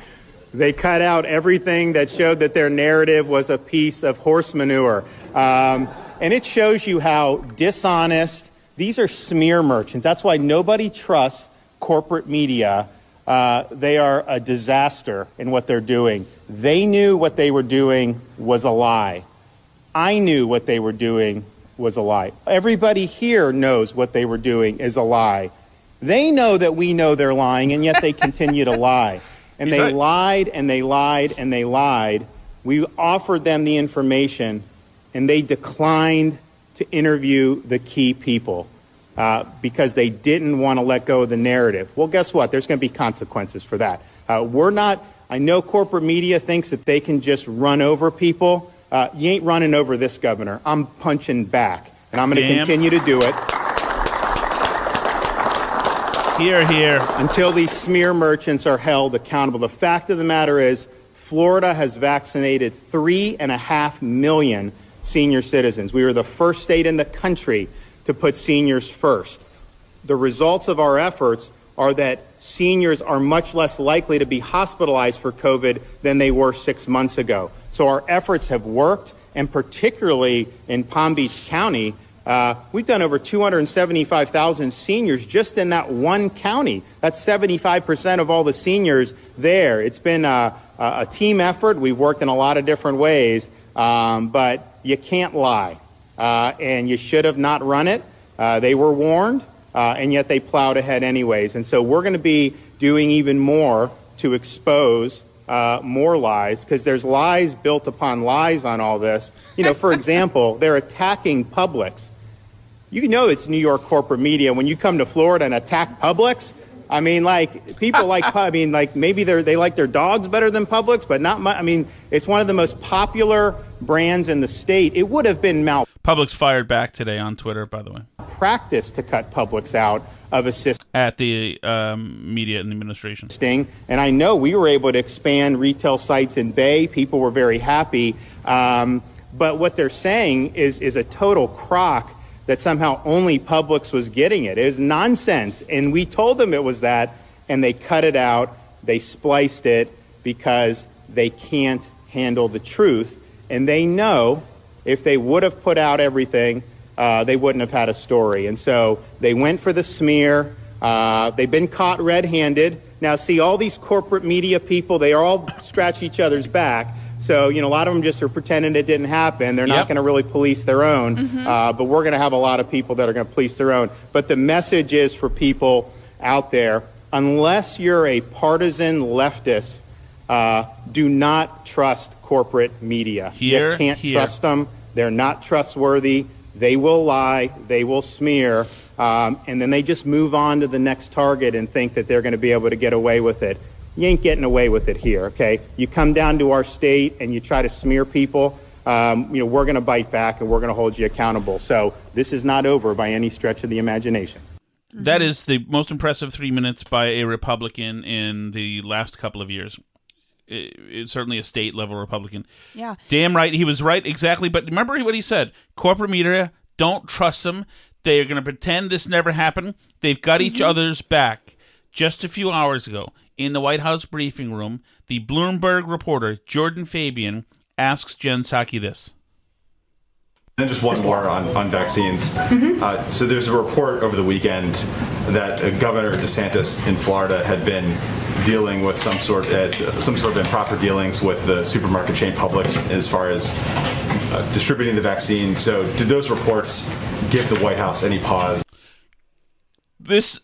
They cut out everything that showed that their narrative was a piece of horse manure. Um, and it shows you how dishonest these are smear merchants. That's why nobody trusts corporate media. Uh, they are a disaster in what they're doing. They knew what they were doing was a lie. I knew what they were doing was a lie. Everybody here knows what they were doing is a lie. They know that we know they're lying, and yet they continue to lie. <laughs> And He's they right. lied and they lied and they lied. We offered them the information, and they declined to interview the key people uh, because they didn't want to let go of the narrative. Well, guess what? There's going to be consequences for that. Uh, we're not, I know corporate media thinks that they can just run over people. Uh, you ain't running over this governor. I'm punching back, and I'm going to continue to do it. Here, here. Until these smear merchants are held accountable. The fact of the matter is, Florida has vaccinated three and a half million senior citizens. We were the first state in the country to put seniors first. The results of our efforts are that seniors are much less likely to be hospitalized for COVID than they were six months ago. So our efforts have worked, and particularly in Palm Beach County, uh, we've done over 275,000 seniors just in that one county. That's 75% of all the seniors there. It's been a, a team effort. We've worked in a lot of different ways, um, but you can't lie. Uh, and you should have not run it. Uh, they were warned, uh, and yet they plowed ahead anyways. And so we're going to be doing even more to expose uh, more lies because there's lies built upon lies on all this. You know, for <laughs> example, they're attacking Publix. You know it's New York corporate media when you come to Florida and attack Publix. I mean, like people like I mean, like maybe they they like their dogs better than Publix, but not. Mu- I mean, it's one of the most popular brands in the state. It would have been Publix fired back today on Twitter, by the way, Practice to cut Publix out of a system. at the um, media and administration. Sting. And I know we were able to expand retail sites in Bay. People were very happy. Um, but what they're saying is, is a total crock that somehow only Publix was getting it. It is nonsense. And we told them it was that, and they cut it out. They spliced it because they can't handle the truth. And they know if they would have put out everything, uh, they wouldn't have had a story. And so they went for the smear. Uh, they've been caught red handed. Now, see, all these corporate media people, they all scratch each other's back. So, you know, a lot of them just are pretending it didn't happen. They're not going to really police their own. Mhm. Uh, but we're going to have a lot of people that are going to police their own. But the message is for people out there unless you're a partisan leftist, uh, do not trust corporate media. Here, you can't here. trust them. They're not trustworthy. They will lie. They will smear. Um, and then they just move on to the next target and think that they're going to be able to get away with it. You ain't getting away with it here, okay? You come down to our state and you try to smear people, um, you know, we're going to bite back and we're going to hold you accountable. So this is not over by any stretch of the imagination. That is the most impressive three minutes by a Republican in the last couple of years. It- it's certainly a state level Republican. Yeah. Damn right, he was right exactly. But remember what he said: corporate media don't trust them. They are going to pretend this never happened. They've got each Mm-hmm. other's back. Just a few hours ago, in the White House briefing room, the Bloomberg reporter Jordan Fabian asks Jen Psaki this. Then just one more on, on vaccines. Uh, so there's a report over the weekend that uh, Governor DeSantis in Florida had been dealing with some sort uh, some sort of improper dealings with the supermarket chain Publix as far as uh, distributing the vaccine. So did those reports give the White House any pause? This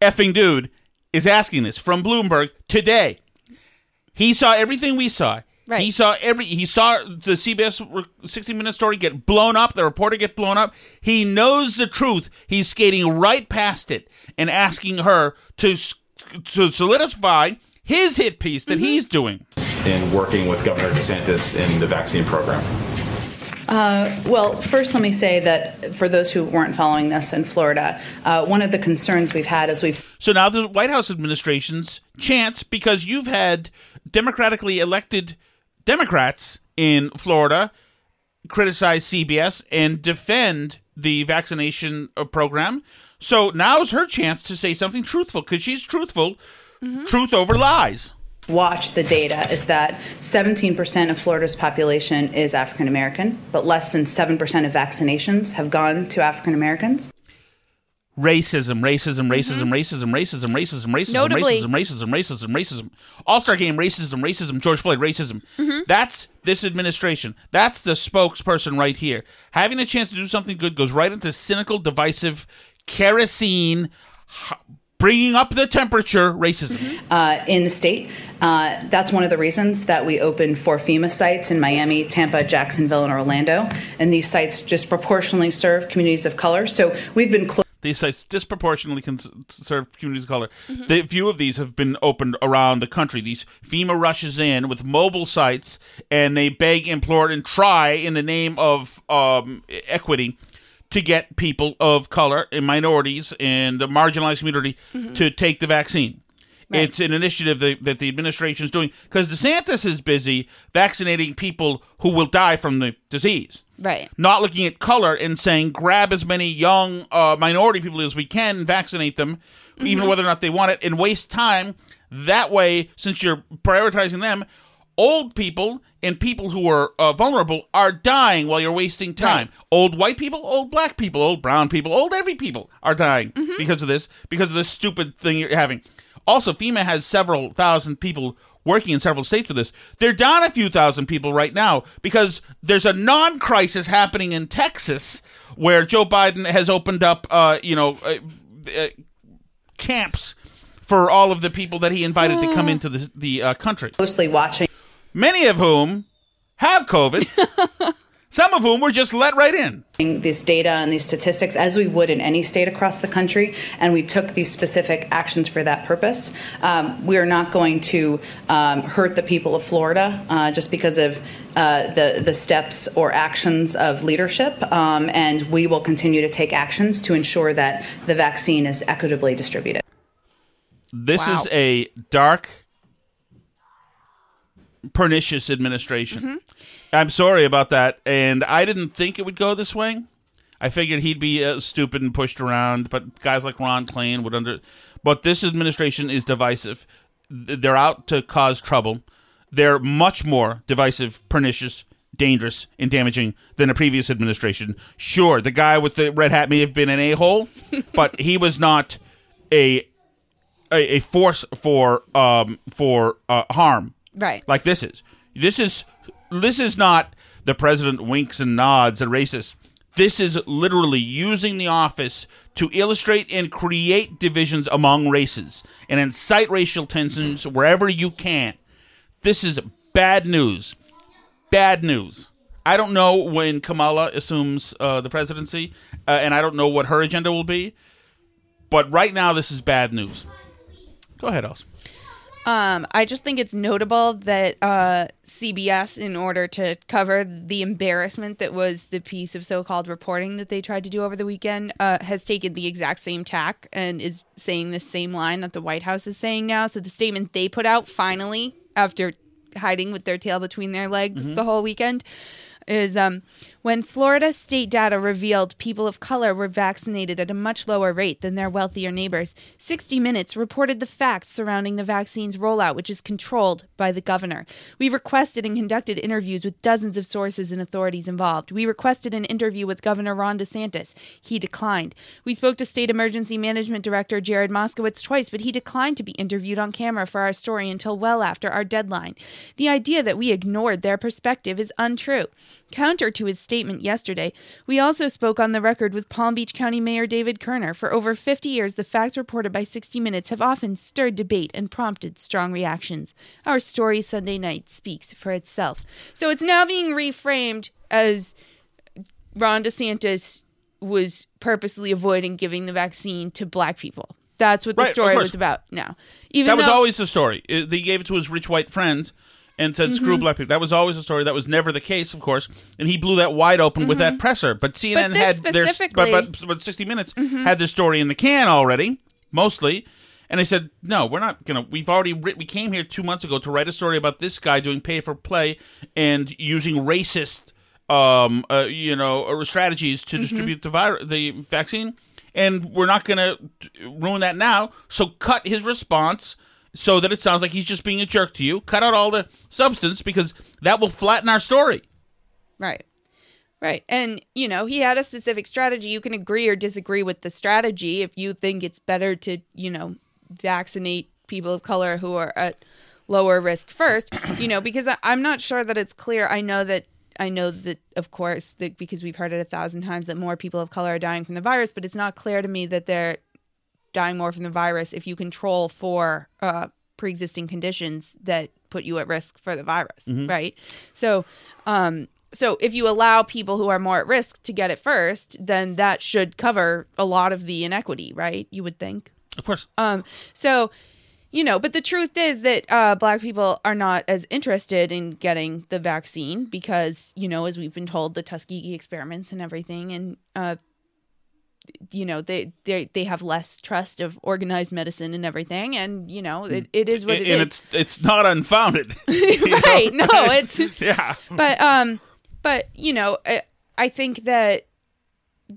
effing dude is asking this from Bloomberg today. He saw everything we saw. Right. He saw every. He saw the CBS 60 Minute story get blown up. The reporter get blown up. He knows the truth. He's skating right past it and asking her to s- to solidify his hit piece that he's doing. in working with Governor DeSantis in the vaccine program? Uh, well, first, let me say that for those who weren't following this in Florida, uh, one of the concerns we've had is we've So now the White House administration's chance, because you've had democratically elected Democrats in Florida criticize CBS and defend the vaccination uh, program. So now's her chance to say something truthful because she's truthful. Truth over lies. watched the data is that 17% of Florida's population is African American, but less than 7% of vaccinations have gone to African Americans. Racism, racism, racism, racism, racism, racism, racism, Notably- racism, racism, racism, racism. All Star Game, racism, racism. George Floyd, racism. Mhm. That's this administration. That's the spokesperson right here. Having a chance to do something good goes right into cynical, divisive, kerosene, bringing up the temperature racism. uh, in the state. Uh, that's one of the reasons that we opened four FEMA sites in Miami, Tampa, Jacksonville, and Orlando. And these sites disproportionately serve communities of color. So we've been close. These sites disproportionately cons- serve communities of color. The few of these have been opened around the country. These FEMA rushes in with mobile sites, and they beg, implore, and try in the name of um, equity to get people of color and minorities and the marginalized community to take the vaccine. It's an initiative that, that the administration is doing because DeSantis is busy vaccinating people who will die from the disease Right. not looking at color and saying grab as many young uh, minority people as we can vaccinate them, even Mhm. whether or not they want it, and waste time. That way, since you're prioritizing them, old people and people who are uh, vulnerable are dying while you're wasting time. Old white people, old black people, old brown people, old every people are dying because of this, because of this stupid thing you're having. Also, FEMA has several thousand people working in several states for this. They're down a few thousand people right now because there's a non-crisis happening in Texas where Joe Biden has opened up, uh, you know, uh, uh, camps for all of the people that he invited to come into the the uh, country. Closely watching. Many of whom have COVID. <laughs> Some of whom were just let right in. This data and these statistics as we would in any state across the country, and we took these specific actions for that purpose. Um, we are not going to um, hurt the people of Florida uh, just because of uh, the the steps or actions of leadership, um, and we will continue to take actions to ensure that the vaccine is equitably distributed. This Wow. is a dark, pernicious administration. I'm sorry about that, and I didn't think it would go this way. I figured he'd be uh, stupid and pushed around, but guys like Ron Klain would under. But this administration is divisive. They're out to cause trouble. They're much more divisive, pernicious, dangerous, and damaging than a previous administration. Sure, the guy with the red hat may have been an a hole, <laughs> but he was not a a, a force for um for uh, harm Right. like this is. This is this is not the president winks and nods and racist. This is literally using the office to illustrate and create divisions among races and incite racial tensions wherever you can. This is bad news. Bad news. I don't know when Kamala assumes uh, the presidency, uh, and I don't know what her agenda will be. But right now, this is bad news. Go ahead, Els. Um, I just think it's notable that uh, CBS, in order to cover the embarrassment that was the piece of so-called reporting that they tried to do over the weekend, uh, has taken the exact same tack and is saying the same line that the White House is saying now. So the statement they put out finally, after hiding with their tail between their legs Mhm. the whole weekend, is um, when Florida state data revealed people of color were vaccinated at a much lower rate than their wealthier neighbors. 60 Minutes reported the facts surrounding the vaccine's rollout, which is controlled by the governor. We requested and conducted interviews with dozens of sources and authorities involved. We requested an interview with Governor Ron DeSantis. He declined. We spoke to State Emergency Management Director Jared Moskowitz twice, but he declined to be interviewed on camera for our story until well after our deadline. The idea that we ignored their perspective is untrue. Counter to his statement yesterday, we also spoke on the record with Palm Beach County Mayor David Kerner. For over 50 years, the facts reported by 60 Minutes have often stirred debate and prompted strong reactions. Our story Sunday night speaks for itself. So it's now being reframed as Ron DeSantis was purposely avoiding giving the vaccine to black people. That's what the Right, story was about. now. even that was though- always the story. They gave it to his rich white friends and said, "Screw Mhm. black people." That was always a story. That was never the case, of course. And he blew that wide open with that presser. But CNN this had their but, but but 60 Minutes Mhm. had this story in the can already, mostly. And they said, "No, we're not gonna. We've already writ- we came here two months ago to write a story about this guy doing pay for play and using racist, um, uh, you know, uh, strategies to Mhm. distribute the virus, the vaccine." And we're not gonna ruin that now. So cut his response so that it sounds like he's just being a jerk to you. Cut out all the substance because that will flatten our story. Right. Right. And, you know, he had a specific strategy. You can agree or disagree with the strategy if you think it's better to, you know, vaccinate people of color who are at lower risk first, <clears throat> you know, because I, I'm not sure that it's clear. I know that. I know that, of course, that because we've heard it a thousand times that more people of color are dying from the virus, but it's not clear to me that they're dying more from the virus if you control for uh, pre-existing conditions that put you at risk for the virus, Mhm. right? So, um, so if you allow people who are more at risk to get it first, then that should cover a lot of the inequity, right? You would think. Of course. Um, so, you know, but the truth is that uh, black people are not as interested in getting the vaccine because, you know, as we've been told, the Tuskegee experiments and everything, and uh, you know, they they they have less trust of organized medicine and everything, and you know, it, it is what it and is. it's it's not unfounded. <laughs> <laughs> right? No, <laughs> it's yeah. but um, but you know, I, I think that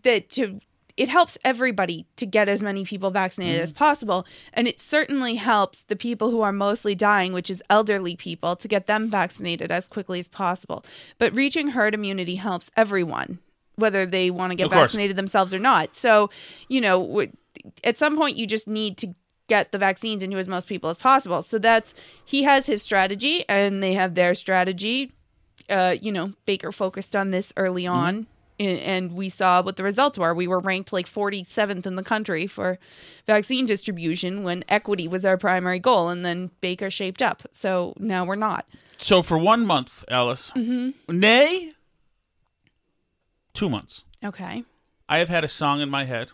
that to it helps everybody to get as many people vaccinated as possible, and it certainly helps the people who are mostly dying, which is elderly people, to get them vaccinated as quickly as possible. But reaching herd immunity helps everyone, whether they want to get Of course. vaccinated themselves or not. So, you know, at some point, you just need to get the vaccines into as most people as possible. So that's he has his strategy, and they have their strategy. Uh, you know, Baker focused on this early on, and, and we saw what the results were. We were ranked like 47th in the country for vaccine distribution when equity was our primary goal, and then Baker shaped up. So now we're not. So for one month, Alice, hmm nay, two months, Okay. I have had a song in my head,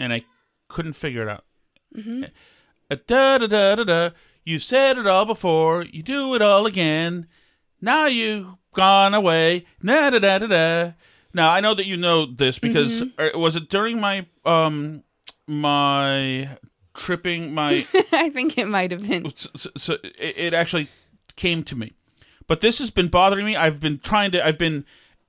and I couldn't figure it out. hmm Uh, da da da da da. You said it all before. You do it all again. Now you've gone away. Da da da da da. Now I know that you know this because Mhm. uh, was it during my um my tripping my <laughs> I think it might have been. so, so it, it actually came to me. But this has been bothering me. I've been trying to. I've been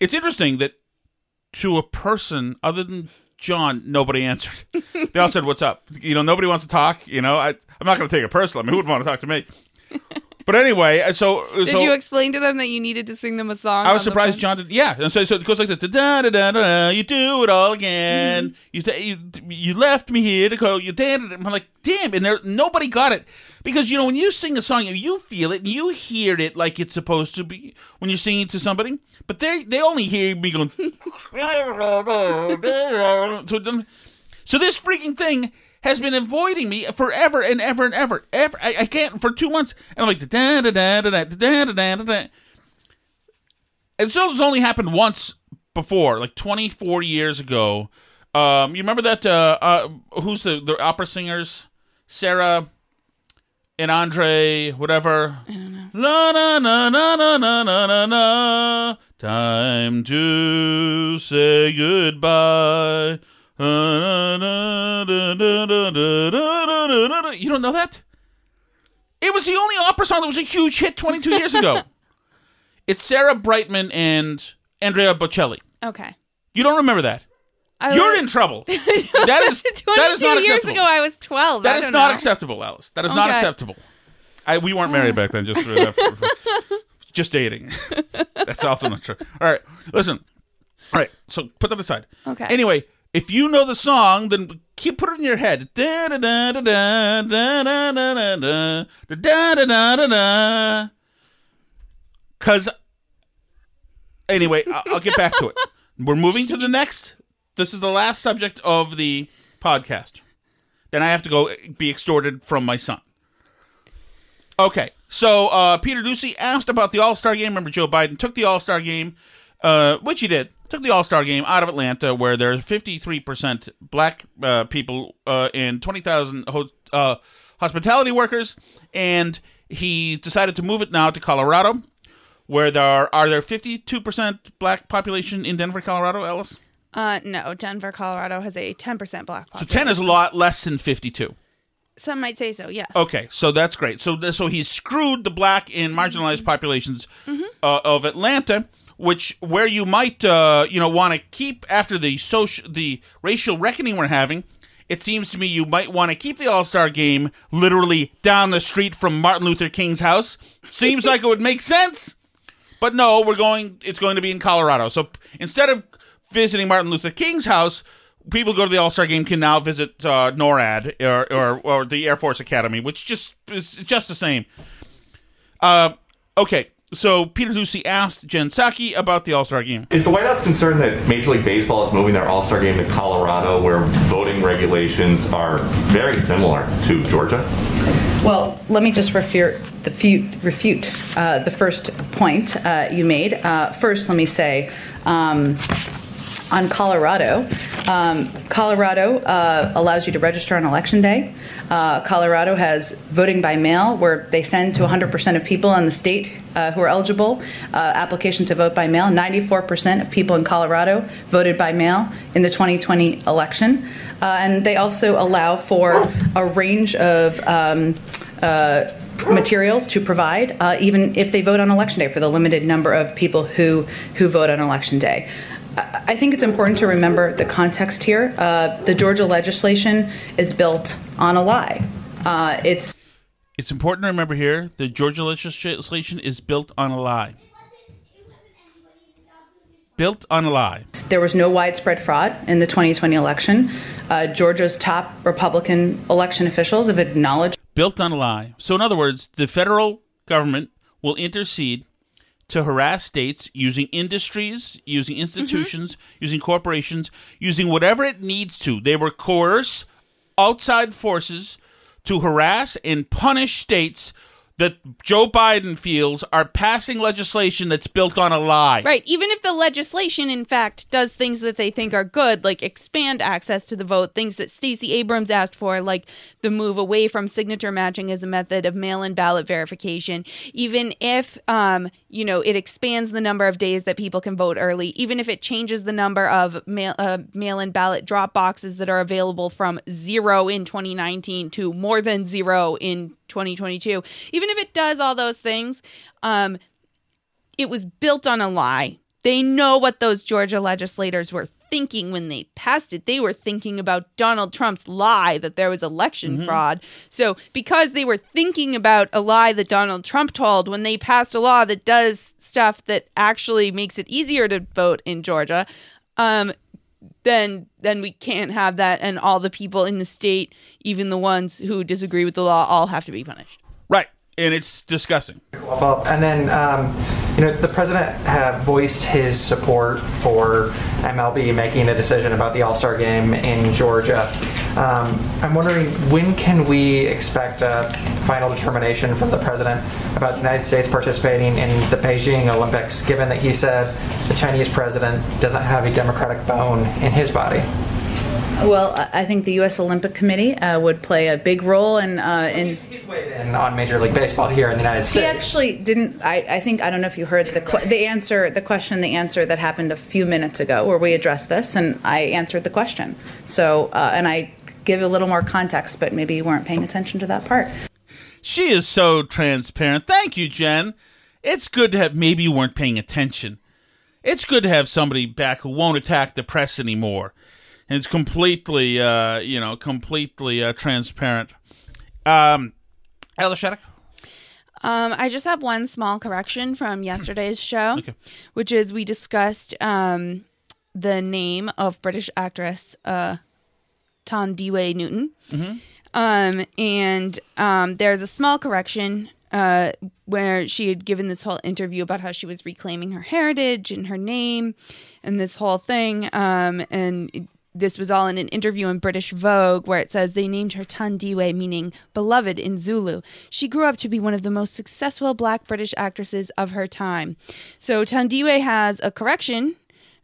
It's interesting that to a person other than John, nobody answered. <laughs> they all said, "What's up?" You know, nobody wants to talk. You know, I, I'm not going to take it personally. I mean, who would want to talk to me? <laughs> But anyway, uh, so Did so you explain to them that you needed to sing them a song? I was surprised? John did. Yeah, and so, so it goes like this: da da da da. You do it all again. Mm-hmm. You say you, you left me here to go. You did it. I'm like, damn, and there nobody got it because you know when you sing a song, you feel it, and you hear it like it's supposed to be when you're singing to somebody. But they they only hear me going. <laughs> <laughs> so, so this freaking thing has been avoiding me forever and ever and ever. Ever I, I can't for two months, and I'm like da da da da da da da da da da. And so it's only happened once before, like 24 years ago. Um, you remember that? Uh, uh, who's the the opera singers? Sarah and Andre, whatever. La na na na na na na na na. Time to say goodbye. <laughs> You don't know that? It was the only opera song that was a huge hit 22 years ago. <laughs> it's Sarah Brightman and Andrea Bocelli. Okay. You don't remember that? I You're was... in trouble. <laughs> that is 22 that is not years ago. I was 12. That is not know. acceptable, Alice. That is okay. not acceptable. I, we weren't married back then. Just for, for, for, just dating. That's also not true. All right, listen. All right, so put that aside. Okay. Anyway, if you know the song, then keep put it in your head. Da da da da da da da da da da da da. Cause anyway, I'll get back to it. We're moving to the next. This is the last subject of the podcast. Then I have to go be extorted from my son. Okay, so uh, Peter Doocy asked about the All Star game. Remember, Joe Biden took the All Star game, uh, which he did. Took the All Star game out of Atlanta, where there's 53% black uh, people uh, and 20,000 ho- uh, hospitality workers, and he decided to move it now to Colorado, where there are, are there 52% black population in Denver, Colorado, Ellis? Uh, no, Denver, Colorado has a 10% black population. So 10 is a lot less than 52. Some might say so, yes. Okay, so that's great. So so he's screwed the black and marginalized populations uh, of Atlanta, which where you might uh, you know want to keep after the social the racial reckoning we're having. It seems to me you might want to keep the All Star game literally down the street from Martin Luther King's house. Seems like it would make sense, but no, we're going. It's going to be in Colorado. So instead of visiting Martin Luther King's house, people go to the All Star game can now visit uh, NORAD or, or or the Air Force Academy, which just is just the same. Uh, okay, so Peter Doocy asked Jen Psaki about the All Star game. Is the White House concerned that Major League Baseball is moving their All Star game to Colorado, where voting regulations are very similar to Georgia? Well, let me just refute the, few, refute, uh, the first point uh, you made. Uh, first, let me say um, on Colorado, um, Colorado uh, allows you to register on election day. Uh, Colorado has voting by mail, where they send to 100% of people in the state uh, who are eligible uh, applications to vote by mail. 94% of people in Colorado voted by mail in the 2020 election. Uh, and they also allow for a range of um, uh, materials to provide, uh, even if they vote on election day, for the limited number of people who who vote on election day. I think it's important to remember the context here. Uh, the Georgia legislation is built on a lie. Uh, it's It's important to remember here the Georgia legislation is built on a lie. Built on a lie. there was no widespread fraud in the 2020 election. Uh, Georgia's top Republican election officials have acknowledged. Built on a lie. So, in other words, the federal government will intercede to harass states using industries, using institutions, using corporations, using whatever it needs to. They will coerce outside forces to harass and punish states that Joe Biden feels are passing legislation that's built on a lie. Right. Even if the legislation, in fact, does things that they think are good, like expand access to the vote, things that Stacey Abrams asked for, like the move away from signature matching as a method of mail in ballot verification, even if, um, you know, it expands the number of days that people can vote early, even if it changes the number of mail, uh, mail in ballot drop boxes that are available from zero in 2019 to more than zero in 2022, even if it does all those things, um, it was built on a lie. They know what those Georgia legislators were thinking when they passed it. They were thinking about Donald Trump's lie that there was election Mhm. fraud. So, because they were thinking about a lie that Donald Trump told when they passed a law that does stuff that actually makes it easier to vote in Georgia, um, then then we can't have that and all the people in the state, even the ones who disagree with the law, all have to be punished. Right. And it's disgusting. Well, and then um, you know the president voiced his support for MLB making a decision about the All Star Game in Georgia. Um, I'm wondering when can we expect a final determination from the president about the United States participating in the Beijing Olympics, given that he said the Chinese president doesn't have a democratic bone in his body. Well, I I think the U.S. Olympic Committee uh, would play a big role in uh, in. And on Major League Baseball here in the United States. He actually didn't. I, I think I don't know if you heard the que- the answer, the question, the answer that happened a few minutes ago, where we addressed this, and I answered the question. So, uh, and I give a little more context, but maybe you weren't paying attention to that part. She is so transparent. Thank you, Jen. It's good to have, maybe you weren't paying attention. It's good to have somebody back who won't attack the press anymore. It's completely, uh, you know, completely uh, transparent. Um, Ella Shattuck? Um, I just have one small correction from yesterday's show, <clears throat> which is we discussed um, the name of British actress uh, Thandiwe Newton. Mhm. Um, and um, there's a small correction uh, where she had given this whole interview about how she was reclaiming her heritage and her name and this whole thing. Um, and this was all in an interview in British Vogue where it says they named her Thandiwe, meaning beloved in Zulu. She grew up to be one of the most successful black British actresses of her time. So Thandiwe has a correction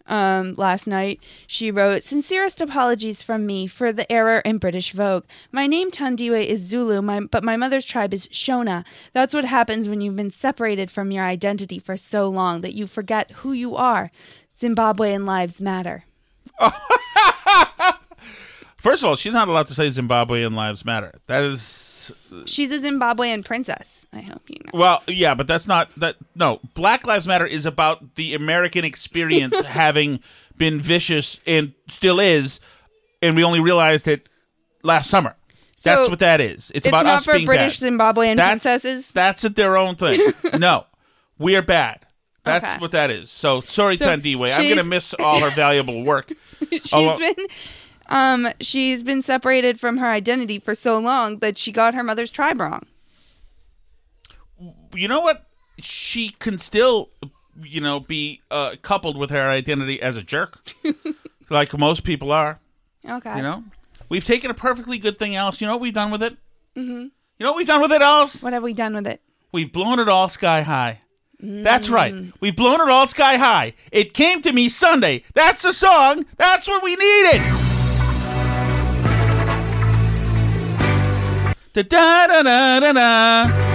um, last night. She wrote, Sincerest apologies from me for the error in British Vogue. My name Thandiwe is Zulu, my, but my mother's tribe is Shona. That's what happens when you've been separated from your identity for so long that you forget who you are. Zimbabwean lives matter. <laughs> <laughs> First of all, she's not allowed to say Zimbabwean lives matter. That is She's a Zimbabwean princess. I hope you know. well, yeah, but that's not that. No, Black Lives Matter is about the American experience <laughs> having been vicious and still is, and we only realized it last summer. that's what that is. It's, it's about not us for being British bad. Zimbabwean that's, princesses? That's it, their own thing. <laughs> no, we are bad. That's Okay. what that is. So sorry, So Thandiwe. I'm gonna miss all her valuable work. <laughs> she's Although- been um she's been separated from her identity for so long that she got her mother's tribe wrong. you know what? She can still, you know, be uh, coupled with her identity as a jerk, <laughs> like most people are. Okay. You know, we've taken a perfectly good thing, Alice. You know what we've done with it? Mm-hmm. You know what we've done with it, Alice? What have we done with it? We've blown it all sky high. That's right. Mm. We've blown it all sky high. It came to me Sunday. That's the song. That's what we needed. Da da da da da da.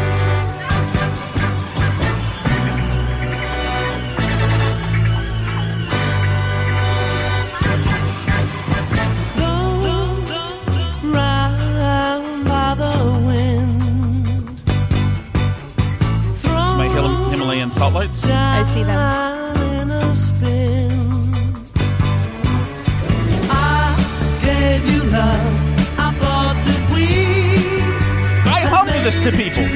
Him- Himalayan salt lights. I see them. In a spin. I gave you love. I thought that. I hummed this to people. To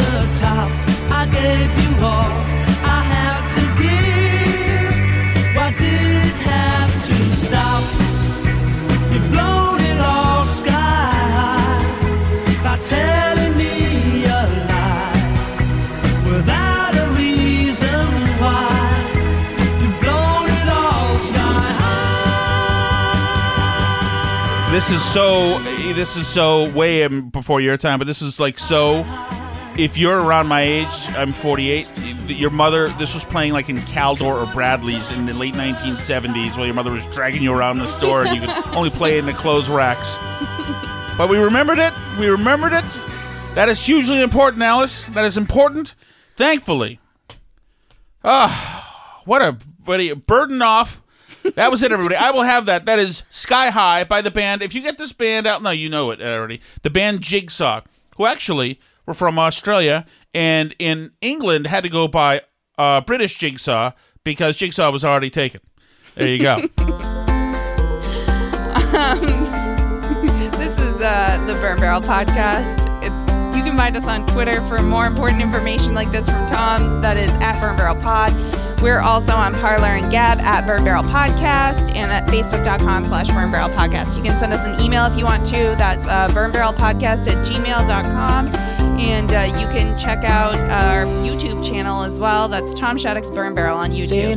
the top. I gave you all I had to give. Why did it have to stop? You've blown it all sky high by telling This is so. This is so way before your time, but this is like so. If you're around my age, I'm 48. Your mother, this was playing like in Caldor or Bradley's in the late 1970s, while your mother was dragging you around the store, and you could <laughs> only play in the clothes racks. But we remembered it. We remembered it. That is hugely important, Alice. That is important. Thankfully. Ah, what a what a burden off. That was it, everybody. I will have that. That is Sky High by the band. If you get this band out, no, you know it already. The band Jigsaw, who actually were from Australia and in England had to go by uh, British Jigsaw because Jigsaw was already taken. There you go. <laughs> Um, <laughs> this is uh, the Burn Barrel Podcast. Find us on Twitter for more important information like this from Tom. That is at Burn Barrel Pod. We're also on Parler and Gab at Burn Barrel Podcast and at Facebook.com slash Burn Barrel Podcast. You can send us an email if you want to. That's uh, Podcast at gmail.com. And uh, you can check out our YouTube channel as well. That's Tom Shattuck's Burn Barrel on YouTube.